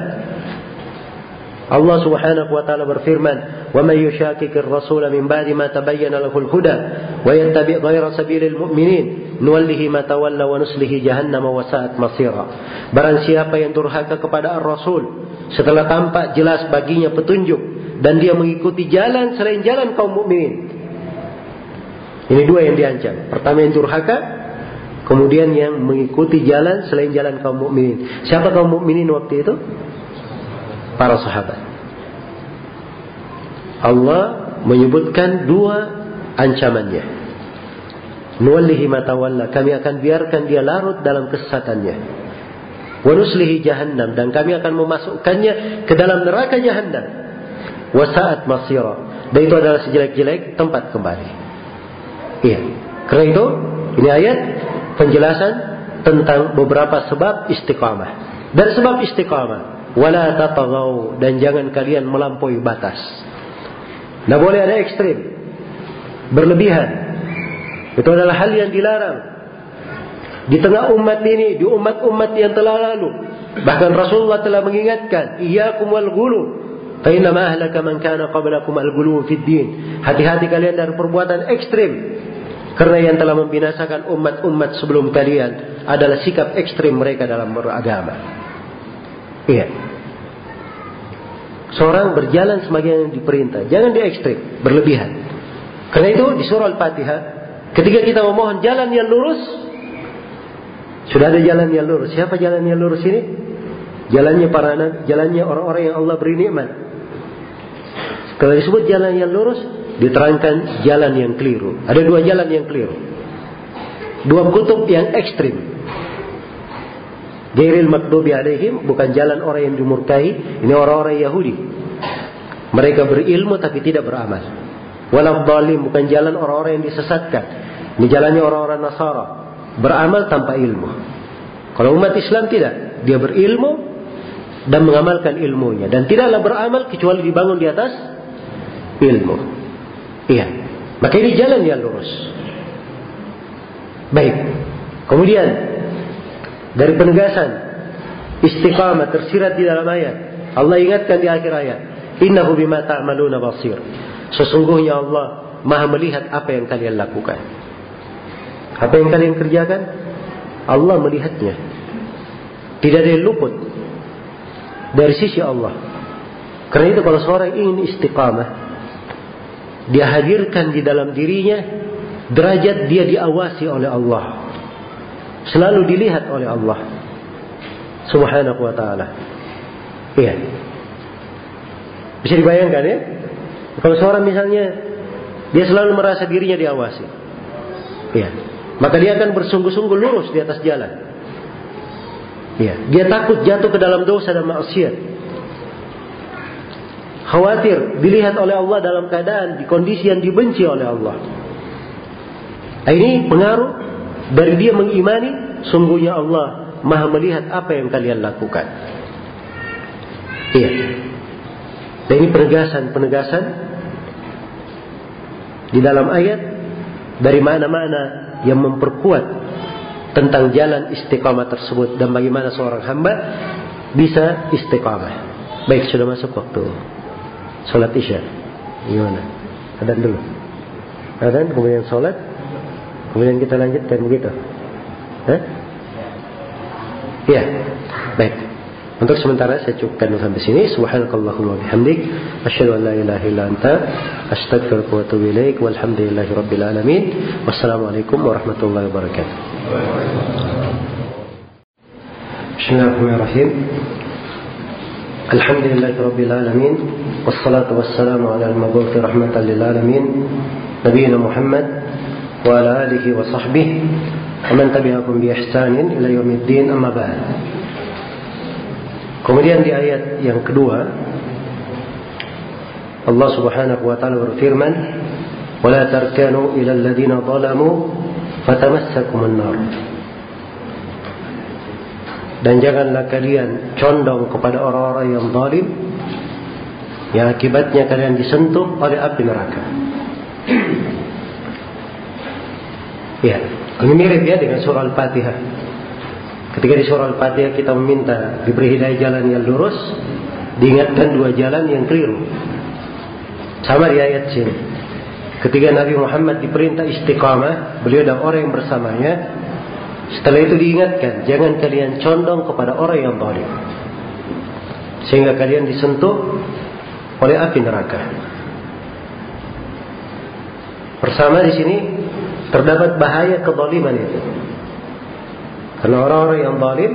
Allah Subhanahu wa taala berfirman, "Wa may yushaqiqir rasul min ba'di ma tabayyana lahul huda wa yattabi' ghayra sabilil mu'minin nuwallihi ma tawalla wa nuslihi jahannam wa sa'at masira." Barang siapa yang durhaka kepada Ar-Rasul setelah tampak jelas baginya petunjuk dan dia mengikuti jalan selain jalan kaum mukminin. Ini dua yang diancam. Pertama yang durhaka, kemudian yang mengikuti jalan selain jalan kaum mukminin. Siapa kaum mukminin waktu itu? para sahabat. Allah menyebutkan dua ancamannya. Nuwallihi matawalla. Kami akan biarkan dia larut dalam kesesatannya. Wa nuslihi jahannam. Dan kami akan memasukkannya ke dalam neraka jahannam. Wa sa'at. Dan itu adalah sejelek-jelek tempat kembali. Iya. Karena itu, ini ayat penjelasan tentang beberapa sebab istiqamah. Dan sebab istiqamah wala tataghaw dan jangan kalian melampaui batas. Tidak boleh ada ekstrim, berlebihan. Itu adalah hal yang dilarang. Di tengah umat ini, di umat-umat yang telah lalu. Bahkan Rasulullah telah mengingatkan, Iyakum wal gulu. Fainama ahlaka man kana qablakum al gulu fid din. Hati-hati kalian dari perbuatan ekstrim. Karena yang telah membinasakan umat-umat sebelum kalian adalah sikap ekstrim mereka dalam beragama. Iya. Seorang berjalan sebagaimana diperintah. Jangan di ekstrim, berlebihan. Karena itu di surah Al-Fatihah, ketika kita memohon jalan yang lurus, sudah ada jalan yang lurus. Siapa jalan yang lurus ini? Jalannya para anak, jalannya orang-orang yang Allah beri nikmat. Kalau disebut jalan yang lurus, diterangkan jalan yang keliru. Ada dua jalan yang keliru. Dua kutub yang ekstrim. Gairil makdubi alaihim bukan jalan orang yang dimurkai, ini orang-orang Yahudi. Mereka berilmu tapi tidak beramal. Walau dalim bukan jalan orang-orang yang disesatkan. Ini jalannya orang-orang Nasara. Beramal tanpa ilmu. Kalau umat Islam tidak, dia berilmu dan mengamalkan ilmunya dan tidaklah beramal kecuali dibangun di atas ilmu. Iya. Maka ini jalan yang lurus. Baik. Kemudian dari penegasan istiqamah tersirat di dalam ayat. Allah ingatkan di akhir ayat, "Innahu bima ta'maluna basir." Sesungguhnya Allah Maha melihat apa yang kalian lakukan. Apa yang kalian kerjakan? Allah melihatnya. Tidak ada yang luput dari sisi Allah. Karena itu kalau seorang ingin istiqamah, dia hadirkan di dalam dirinya derajat dia diawasi oleh Allah selalu dilihat oleh Allah Subhanahu wa taala. Iya. Bisa dibayangkan ya? Kalau seorang misalnya dia selalu merasa dirinya diawasi. Iya. Maka dia akan bersungguh-sungguh lurus di atas jalan. Iya. Dia takut jatuh ke dalam dosa dan maksiat. Khawatir dilihat oleh Allah dalam keadaan di kondisi yang dibenci oleh Allah. Nah, ini pengaruh dari dia mengimani, sungguhnya Allah maha melihat apa yang kalian lakukan. Iya. Dan ini penegasan-penegasan di dalam ayat dari mana-mana yang memperkuat tentang jalan istiqamah tersebut dan bagaimana seorang hamba bisa istiqamah. Baik, sudah masuk waktu sholat isya. Gimana? Adan dulu. Adan, kemudian sholat, Kemudian kita lanjutkan begitu. Hah? Ya, baik. Untuk sementara saya cukupkan sampai sini. Subhanakallahumma bihamdik. Asyhadu an la ilaha illa anta. Astaghfiruka wa atubu ilaik. Walhamdulillahi rabbil alamin. Wassalamualaikum warahmatullahi wabarakatuh. Bismillahirrahmanirrahim. Alhamdulillahi rabbil alamin. Wassalatu wassalamu ala al-mabuthi rahmatan lil alamin. Nabi Muhammad وعلى آله وصحبه ومن تبعهم بإحسان إلى يوم الدين أما بعد Kemudian di ayat yang kedua Allah Subhanahu wa taala berfirman ولا تركنوا إلى الذين ظلموا فتمسكم النار dan janganlah kalian condong kepada orang-orang yang zalim yang akibatnya kalian disentuh oleh api neraka. ya, ini mirip ya dengan surah Al-Fatihah. Ketika di surah Al-Fatihah kita meminta diberi hidayah jalan yang lurus, diingatkan dua jalan yang keliru. Sama di ayat sini. Ketika Nabi Muhammad diperintah istiqamah, beliau dan orang yang bersamanya, setelah itu diingatkan, jangan kalian condong kepada orang yang zalim. Sehingga kalian disentuh oleh api neraka. Bersama di sini terdapat bahaya kezaliman itu. Karena orang-orang yang zalim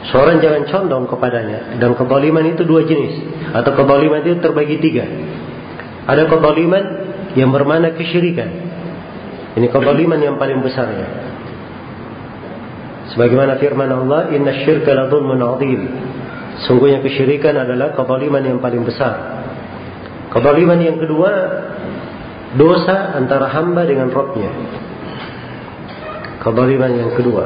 seorang jangan condong kepadanya dan kezaliman itu dua jenis atau kezaliman itu terbagi tiga. Ada kezaliman yang bermana kesyirikan. Ini kezaliman yang paling besarnya. Sebagaimana firman Allah, "Inna syirka la dhulmun 'adzim." Sungguhnya kesyirikan adalah kezaliman yang paling besar. Kezaliman yang kedua, dosa antara hamba dengan Rabbnya. Kezaliman yang kedua.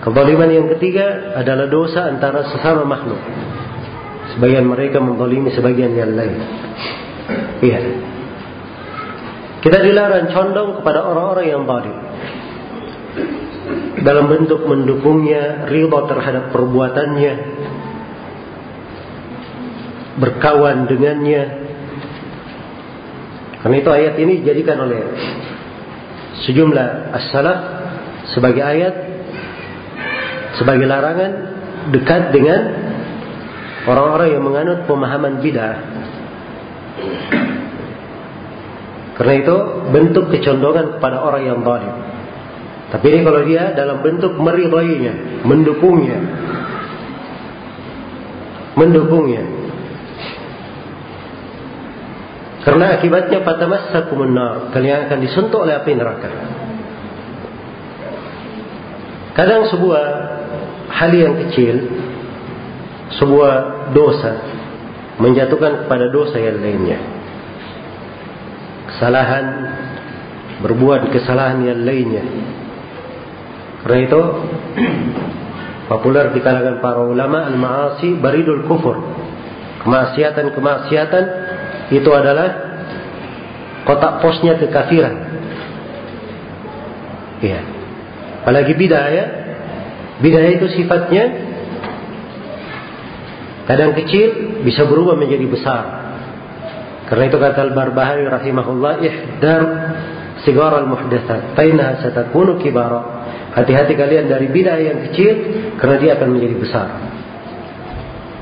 Kezaliman yang ketiga adalah dosa antara sesama makhluk. Sebagian mereka menzalimi sebagian yang lain. Iya. Kita dilarang condong kepada orang-orang yang zalim. Dalam bentuk mendukungnya, riba terhadap perbuatannya, berkawan dengannya. Karena itu ayat ini dijadikan oleh sejumlah as-salaf sebagai ayat sebagai larangan dekat dengan orang-orang yang menganut pemahaman bid'ah. Karena itu bentuk kecondongan kepada orang yang zalim. Tapi ini kalau dia dalam bentuk meridainya, mendukungnya. Mendukungnya. Karena akibatnya fatamassakumun nar, kalian akan disentuh oleh api neraka. Kadang sebuah hal yang kecil, sebuah dosa menjatuhkan kepada dosa yang lainnya kesalahan berbuat kesalahan yang lainnya. Karena itu populer di kalangan para ulama al-ma'asi baridul kufur. Kemaksiatan-kemaksiatan itu adalah kotak posnya kekafiran. Iya. Apalagi bid'ah ya. Bid'ah itu sifatnya kadang kecil bisa berubah menjadi besar. Karena itu kata Al-Barbahari rahimahullah, ihdar sigar al-muhdatsat, fainaha satakunu kibara. Hati-hati kalian dari bid'ah yang kecil karena dia akan menjadi besar.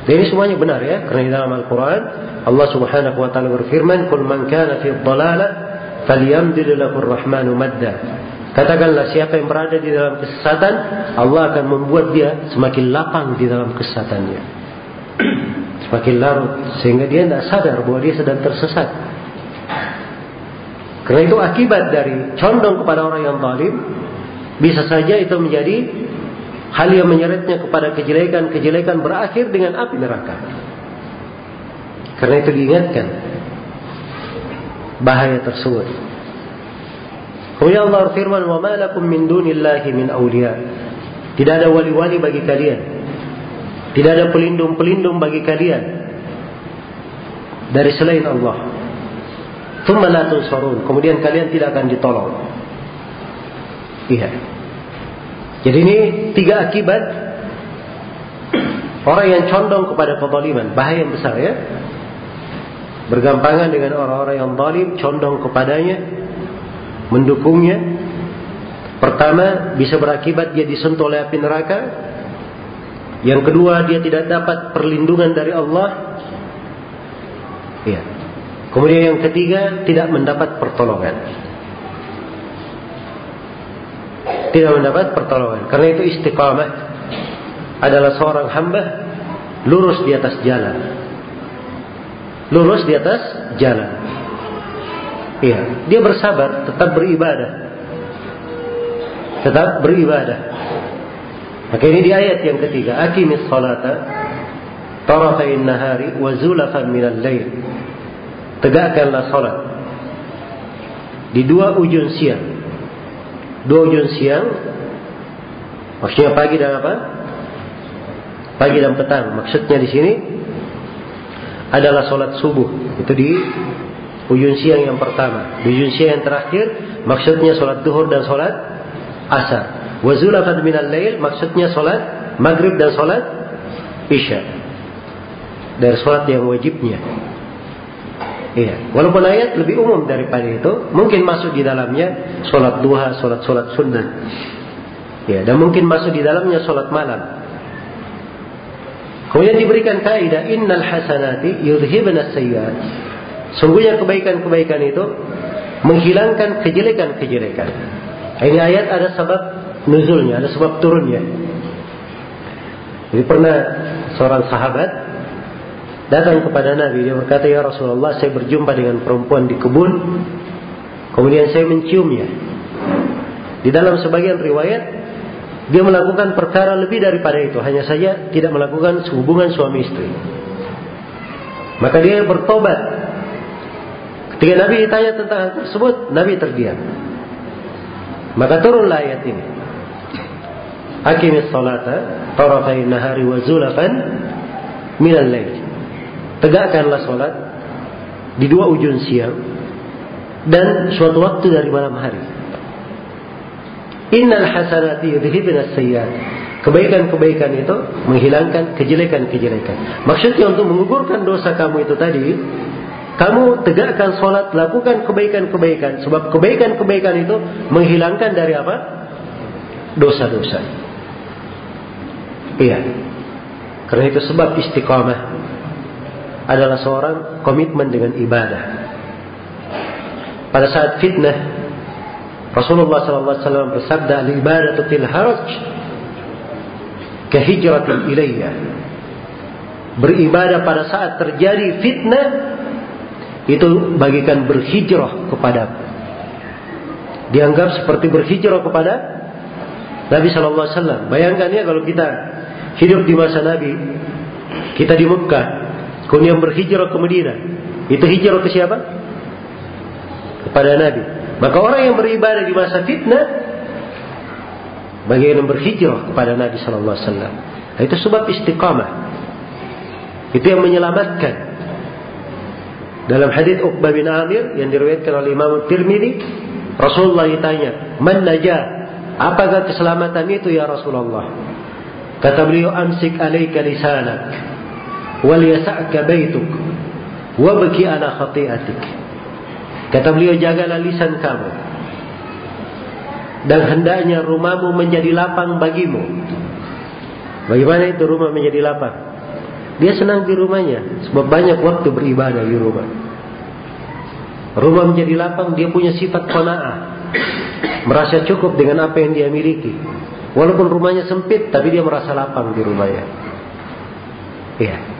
Ini semuanya benar ya, karena di dalam Al-Qur'an Allah Subhanahu wa taala berfirman, "Qul man kana fi ar-rahmanu madda." Katakanlah siapa yang berada di dalam kesesatan, Allah akan membuat dia semakin lapang di dalam kesesatannya *clears throat* semakin larut sehingga dia tidak sadar bahwa dia sedang tersesat. Karena itu akibat dari condong kepada orang yang zalim bisa saja itu menjadi hal yang menyeretnya kepada kejelekan-kejelekan berakhir dengan api neraka. Karena itu diingatkan bahaya tersebut. Kemudian Allah firman, "Wa ma min dunillahi min awliya." Tidak ada wali-wali bagi kalian tidak ada pelindung-pelindung bagi kalian dari selain Allah. Kemudian kalian tidak akan ditolong. Iya. Jadi ini tiga akibat orang yang condong kepada kezaliman, bahaya yang besar ya. Bergampangan dengan orang-orang yang zalim, condong kepadanya, mendukungnya. Pertama, bisa berakibat dia disentuh oleh api neraka. Yang kedua dia tidak dapat perlindungan dari Allah. Ya. Kemudian yang ketiga tidak mendapat pertolongan. Tidak mendapat pertolongan. Karena itu istiqamah adalah seorang hamba lurus di atas jalan. Lurus di atas jalan. Iya, dia bersabar, tetap beribadah. Tetap beribadah. Maka ini di ayat yang ketiga, aqimis salata tarafain nahari wa zulafan minal lail. Tegakkanlah salat di dua ujung siang. Dua ujung siang maksudnya pagi dan apa? Pagi dan petang. Maksudnya di sini adalah salat subuh. Itu di ujung siang yang pertama. Di ujung siang yang terakhir maksudnya salat duhur dan salat asar. Wa zulafan minal lail maksudnya salat maghrib dan salat isya. Dari salat yang wajibnya. Iya. Walaupun ayat lebih umum daripada itu, mungkin masuk di dalamnya sholat duha, sholat sholat sunnah. Ya, dan mungkin masuk di dalamnya sholat malam. Kemudian diberikan kaidah innal hasanati yudhibna sayyiat. Sungguhnya kebaikan-kebaikan itu menghilangkan kejelekan-kejelekan. Ini ayat ada sebab nuzulnya, ada sebab turunnya. Jadi pernah seorang sahabat datang kepada Nabi. Dia berkata ya Rasulullah saya berjumpa dengan perempuan di kebun. Kemudian saya menciumnya. Di dalam sebagian riwayat dia melakukan perkara lebih daripada itu. Hanya saja tidak melakukan hubungan suami istri. Maka dia bertobat. Ketika Nabi ditanya tentang hal tersebut Nabi terdiam. Maka turunlah ayat ini. Akimis salata tarafai nahari wa zulafan minal tegakkanlah sholat di dua ujung siang dan suatu waktu dari malam hari. Innal hasanati yudhibna sayyiat. Kebaikan-kebaikan itu menghilangkan kejelekan-kejelekan. Maksudnya untuk mengugurkan dosa kamu itu tadi, kamu tegakkan sholat, lakukan kebaikan-kebaikan. Sebab kebaikan-kebaikan itu menghilangkan dari apa? Dosa-dosa. Iya. Karena itu sebab istiqamah adalah seorang komitmen dengan ibadah. Pada saat fitnah, Rasulullah SAW bersabda, "Al-ibadatu fil haraj kehijratin ilayya." Beribadah pada saat terjadi fitnah itu bagikan berhijrah kepada dianggap seperti berhijrah kepada Nabi Wasallam. Bayangkan ya kalau kita hidup di masa Nabi, kita di Mekah, Kemudian berhijrah ke Madinah. Itu hijrah ke siapa? Kepada Nabi. Maka orang yang beribadah di masa fitnah bagaimana berhijrah kepada Nabi sallallahu alaihi wasallam. Nah, itu sebab istiqamah. Itu yang menyelamatkan. Dalam hadis Uqbah bin Amir yang diriwayatkan oleh Imam Tirmidzi, Rasulullah ditanya, "Man najah? Apakah keselamatan itu ya Rasulullah?" Kata beliau, "Amsik alaika lisanak." Wal yasa'ka baituk wabki ala khati'atik. Kata beliau jagalah lisan kamu dan hendaknya rumahmu menjadi lapang bagimu. Bagaimana itu rumah menjadi lapang? Dia senang di rumahnya sebab banyak waktu beribadah di rumah. Rumah menjadi lapang dia punya sifat qanaah. Merasa cukup dengan apa yang dia miliki. Walaupun rumahnya sempit tapi dia merasa lapang di rumahnya. Iya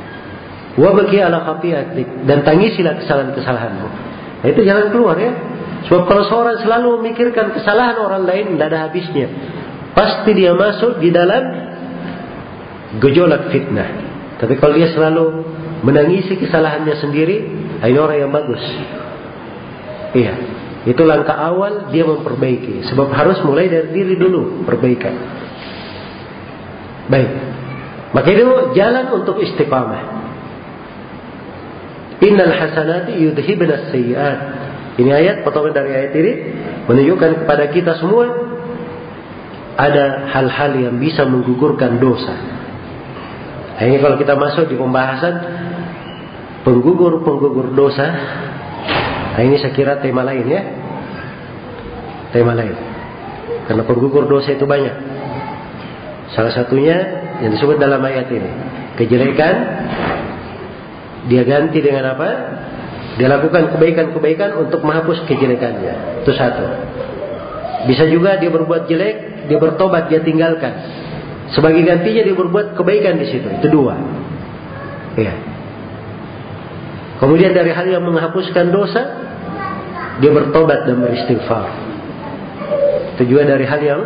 Wabaki ala khatiatik dan tangisilah kesalahan-kesalahanmu. Nah, itu jalan keluar ya. Sebab kalau seorang selalu memikirkan kesalahan orang lain, tidak ada habisnya. Pasti dia masuk di dalam gejolak fitnah. Tapi kalau dia selalu menangisi kesalahannya sendiri, nah, ini orang yang bagus. Iya. Itu langkah awal dia memperbaiki. Sebab harus mulai dari diri dulu perbaikan. Baik. Maka itu jalan untuk istiqamah. Innal hasanati yudhibna sayyiat. Ini ayat potongan dari ayat ini menunjukkan kepada kita semua ada hal-hal yang bisa menggugurkan dosa. Ini kalau kita masuk di pembahasan penggugur-penggugur dosa, nah ini saya kira tema lain ya. Tema lain. Karena penggugur dosa itu banyak. Salah satunya yang disebut dalam ayat ini. Kejelekan dia ganti dengan apa? Dia lakukan kebaikan-kebaikan untuk menghapus kejelekannya. Itu satu. Bisa juga dia berbuat jelek, dia bertobat, dia tinggalkan. Sebagai gantinya dia berbuat kebaikan di situ. Itu dua. Ya. Kemudian dari hal yang menghapuskan dosa, dia bertobat dan beristighfar. Itu juga dari hal yang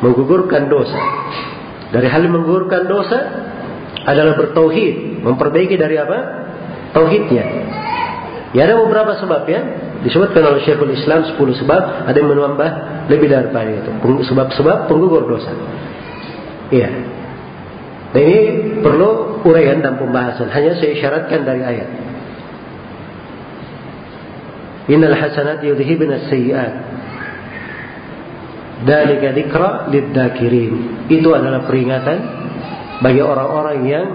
menggugurkan dosa. Dari hal yang menggugurkan dosa adalah bertauhid, memperbaiki dari apa? Tauhidnya. Ya ada beberapa sebab ya. Disebutkan oleh Syekhul Islam 10 sebab, ada yang menambah lebih daripada itu. Sebab-sebab penggugur dosa. Iya. Dan ini perlu uraian dan pembahasan. Hanya saya syaratkan dari ayat. Innal hasanat yudhibna sayyi'at. Dalika dzikra lidzakirin. Itu adalah peringatan bagi orang-orang yang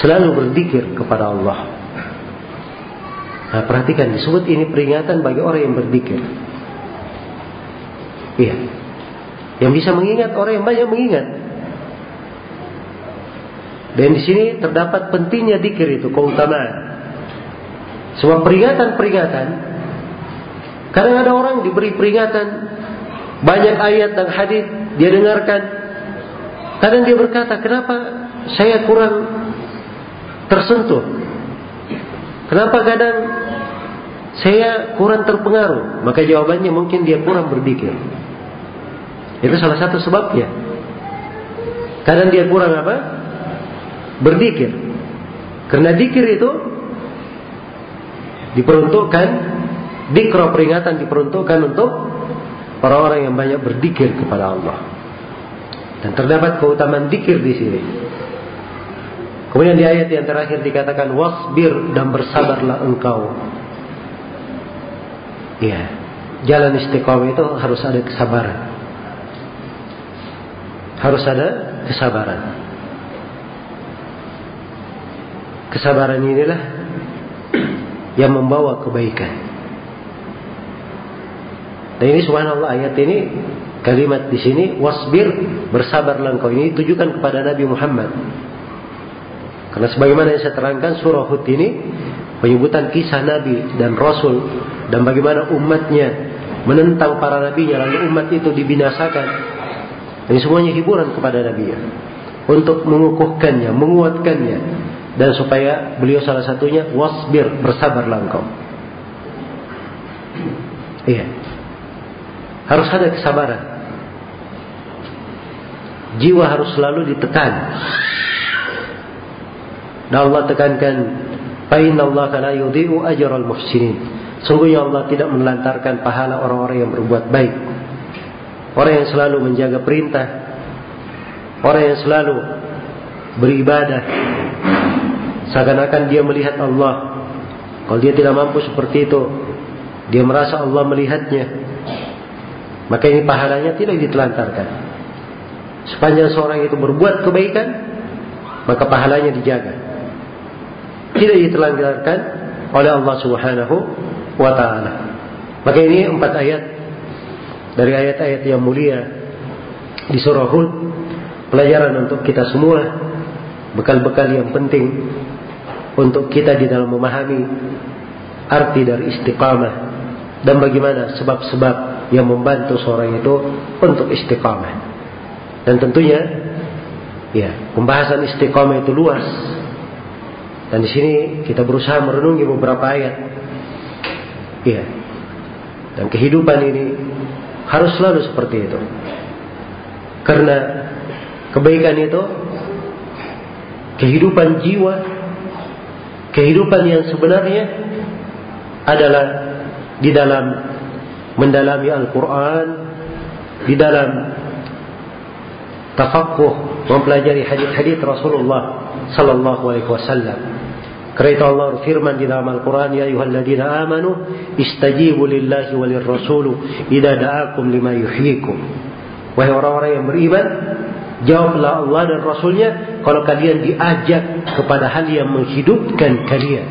selalu berzikir kepada Allah. Nah, perhatikan disebut ini peringatan bagi orang yang berzikir. Iya. Yang bisa mengingat orang yang banyak mengingat. Dan di sini terdapat pentingnya dikir itu keutamaan. Semua peringatan-peringatan Kadang ada orang diberi peringatan banyak ayat dan hadis dia dengarkan. Kadang dia berkata, "Kenapa saya kurang tersentuh? Kenapa kadang saya kurang terpengaruh?" Maka jawabannya mungkin dia kurang berpikir. Itu salah satu sebabnya. Kadang dia kurang apa? Berzikir. Karena dikir itu diperuntukkan Dikro peringatan diperuntukkan untuk orang-orang yang banyak berdikir kepada Allah. Dan terdapat keutamaan dikir di sini. Kemudian di ayat yang terakhir dikatakan wasbir dan bersabarlah engkau. Ya, jalan istiqomah itu harus ada kesabaran. Harus ada kesabaran. Kesabaran inilah yang membawa kebaikan. Dan ini subhanallah ayat ini kalimat di sini wasbir bersabarlah engkau ini ditujukan kepada Nabi Muhammad. Karena sebagaimana yang saya terangkan surah Hud ini penyebutan kisah Nabi dan Rasul dan bagaimana umatnya menentang para nabinya lalu umat itu dibinasakan. Ini semuanya hiburan kepada Nabi ya. Untuk mengukuhkannya, menguatkannya dan supaya beliau salah satunya wasbir bersabarlah engkau. Iya. Harus ada kesabaran. Jiwa harus selalu ditekan. Dan Allah tekankan, "Fa Allah la yudhi'u ajral muhsinin." Sungguhnya Allah tidak menelantarkan pahala orang-orang yang berbuat baik. Orang yang selalu menjaga perintah, orang yang selalu beribadah, seakan-akan dia melihat Allah. Kalau dia tidak mampu seperti itu, dia merasa Allah melihatnya. Maka ini pahalanya tidak ditelantarkan. Sepanjang seorang itu berbuat kebaikan, maka pahalanya dijaga. Tidak ditelantarkan oleh Allah Subhanahu wa taala. Maka ini empat ayat dari ayat-ayat yang mulia di surah Hud pelajaran untuk kita semua bekal-bekal yang penting untuk kita di dalam memahami arti dari istiqamah dan bagaimana sebab-sebab yang membantu seorang itu untuk istiqamah. Dan tentunya ya, pembahasan istiqamah itu luas. Dan di sini kita berusaha merenungi beberapa ayat. Ya. Dan kehidupan ini harus selalu seperti itu. Karena kebaikan itu kehidupan jiwa, kehidupan yang sebenarnya adalah di dalam mendalami Al-Quran, di dalam tafakuh, mempelajari hadis-hadis Rasulullah Sallallahu Alaihi Wasallam. Kereta Allah firman di dalam Al-Quran, Ya ayuhalladzina amanu, istajibu lillahi walir rasulu, idha da'akum lima yuhyikum. Wahai orang-orang yang beriman, jawablah Allah dan Rasulnya kalau kalian diajak kepada hal yang menghidupkan kalian.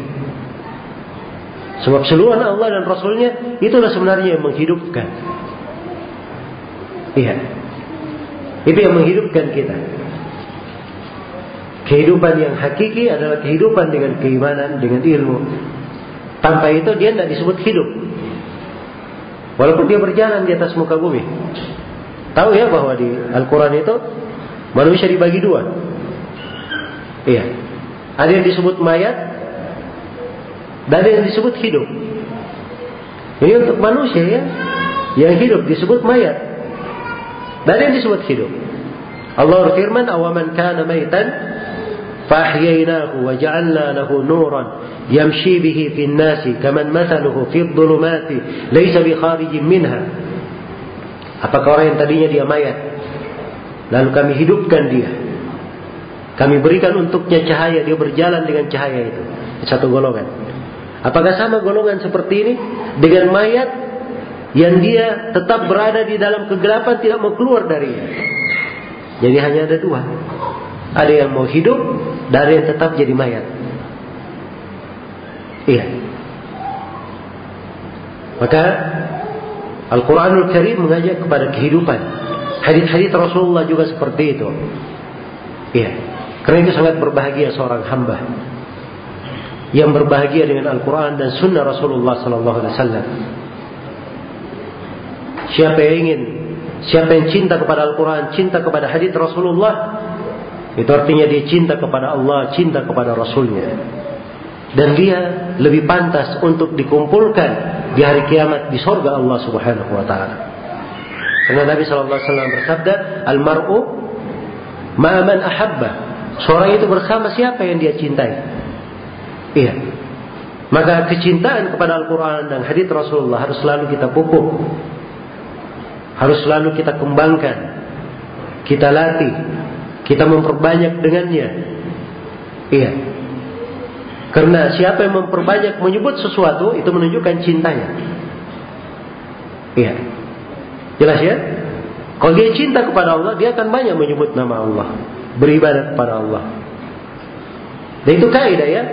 Sebab seluruh Allah dan Rasulnya itulah sebenarnya yang menghidupkan. Iya. Itu yang menghidupkan kita. Kehidupan yang hakiki adalah kehidupan dengan keimanan, dengan ilmu. Tanpa itu dia tidak disebut hidup. Walaupun dia berjalan di atas muka bumi. Tahu ya bahwa di Al-Quran itu manusia dibagi dua. Iya. Ada yang disebut mayat, dan yang disebut hidup. Ini untuk manusia ya, yang hidup disebut mayat. Dan yang disebut hidup. Allah berfirman, "Awaman kana maitan فأحييناه وجعلنا له نورا يمشي به في الناس كمن مثله في الظلمات ليس بخارج منها Apakah orang yang tadinya dia mayat Lalu kami hidupkan dia Kami berikan untuknya cahaya Dia berjalan dengan cahaya itu Satu golongan Apakah sama golongan seperti ini Dengan mayat yang dia tetap berada di dalam kegelapan Tidak mau keluar darinya Jadi hanya ada dua Ada yang mau hidup dari yang tetap jadi mayat. Iya. Maka Al-Quranul Karim mengajak kepada kehidupan. Hadis-hadis Rasulullah juga seperti itu. Iya. Karena itu sangat berbahagia seorang hamba yang berbahagia dengan Al-Quran dan Sunnah Rasulullah Sallallahu Alaihi Wasallam. Siapa yang ingin, siapa yang cinta kepada Al-Quran, cinta kepada hadis Rasulullah, itu artinya dia cinta kepada Allah, cinta kepada Rasulnya. Dan dia lebih pantas untuk dikumpulkan di hari kiamat di sorga Allah Subhanahu wa taala. Karena Nabi sallallahu alaihi wasallam bersabda, "Al-mar'u ma'aman ahabba." Seorang itu bersama siapa yang dia cintai. Iya. Maka kecintaan kepada Al-Quran dan hadits Rasulullah harus selalu kita pupuk. Harus selalu kita kembangkan. Kita latih kita memperbanyak dengannya. Iya. Karena siapa yang memperbanyak menyebut sesuatu itu menunjukkan cintanya. Iya. Jelas ya? Kalau dia cinta kepada Allah, dia akan banyak menyebut nama Allah, beribadat kepada Allah. Dan itu kaidah ya.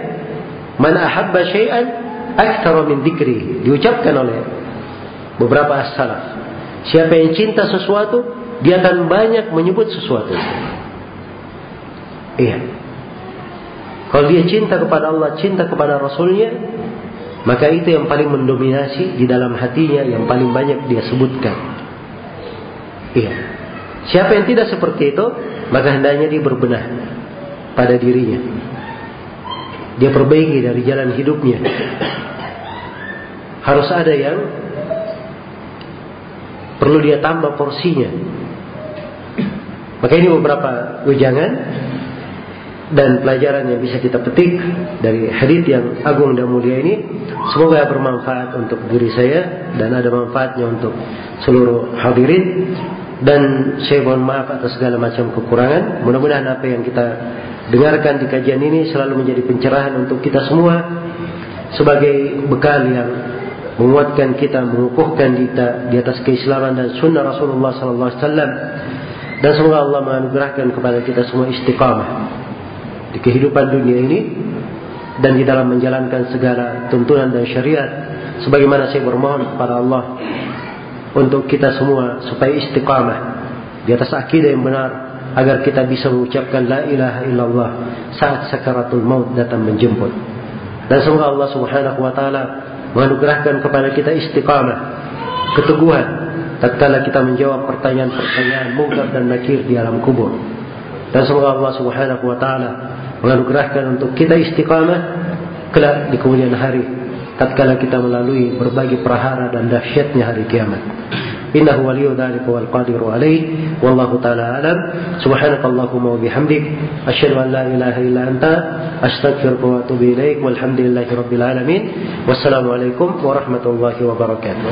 Man ahabba syai'an aktsara min dzikri. Diucapkan oleh beberapa as-salaf. Siapa yang cinta sesuatu, dia akan banyak menyebut sesuatu. Iya. Kalau dia cinta kepada Allah, cinta kepada Rasulnya, maka itu yang paling mendominasi di dalam hatinya, yang paling banyak dia sebutkan. Iya. Siapa yang tidak seperti itu, maka hendaknya dia berbenah pada dirinya. Dia perbaiki dari jalan hidupnya. Harus ada yang perlu dia tambah porsinya. Maka ini beberapa ujangan dan pelajaran yang bisa kita petik dari hadis yang agung dan mulia ini. Semoga bermanfaat untuk diri saya dan ada manfaatnya untuk seluruh hadirin. Dan saya mohon maaf atas segala macam kekurangan. Mudah-mudahan apa yang kita dengarkan di kajian ini selalu menjadi pencerahan untuk kita semua sebagai bekal yang menguatkan kita mengukuhkan kita di atas keislaman dan sunnah Rasulullah sallallahu alaihi wasallam. Dan semoga Allah menganugerahkan kepada kita semua istiqamah di kehidupan dunia ini dan di dalam menjalankan segala tuntunan dan syariat. Sebagaimana saya bermohon kepada Allah untuk kita semua supaya istiqamah di atas akidah yang benar agar kita bisa mengucapkan la ilaha illallah saat sakaratul maut datang menjemput. Dan semoga Allah Subhanahu wa taala menganugerahkan kepada kita istiqamah keteguhan tatkala kita menjawab pertanyaan-pertanyaan mungkar dan nakir di alam kubur dan semoga Allah Subhanahu wa taala menganugerahkan untuk kita istiqamah kelak di kemudian hari tatkala kita melalui berbagai perahara dan dahsyatnya hari kiamat. إنه ولي ذلك والقادر عليه. والله تعالى أعلم. سبحانك اللهم وبحمدك أشهد أن لا إله إلا أنت أستغفرك وأتوب إليك والحمد لله رب العالمين. والسلام عليكم ورحمة الله وبركاته.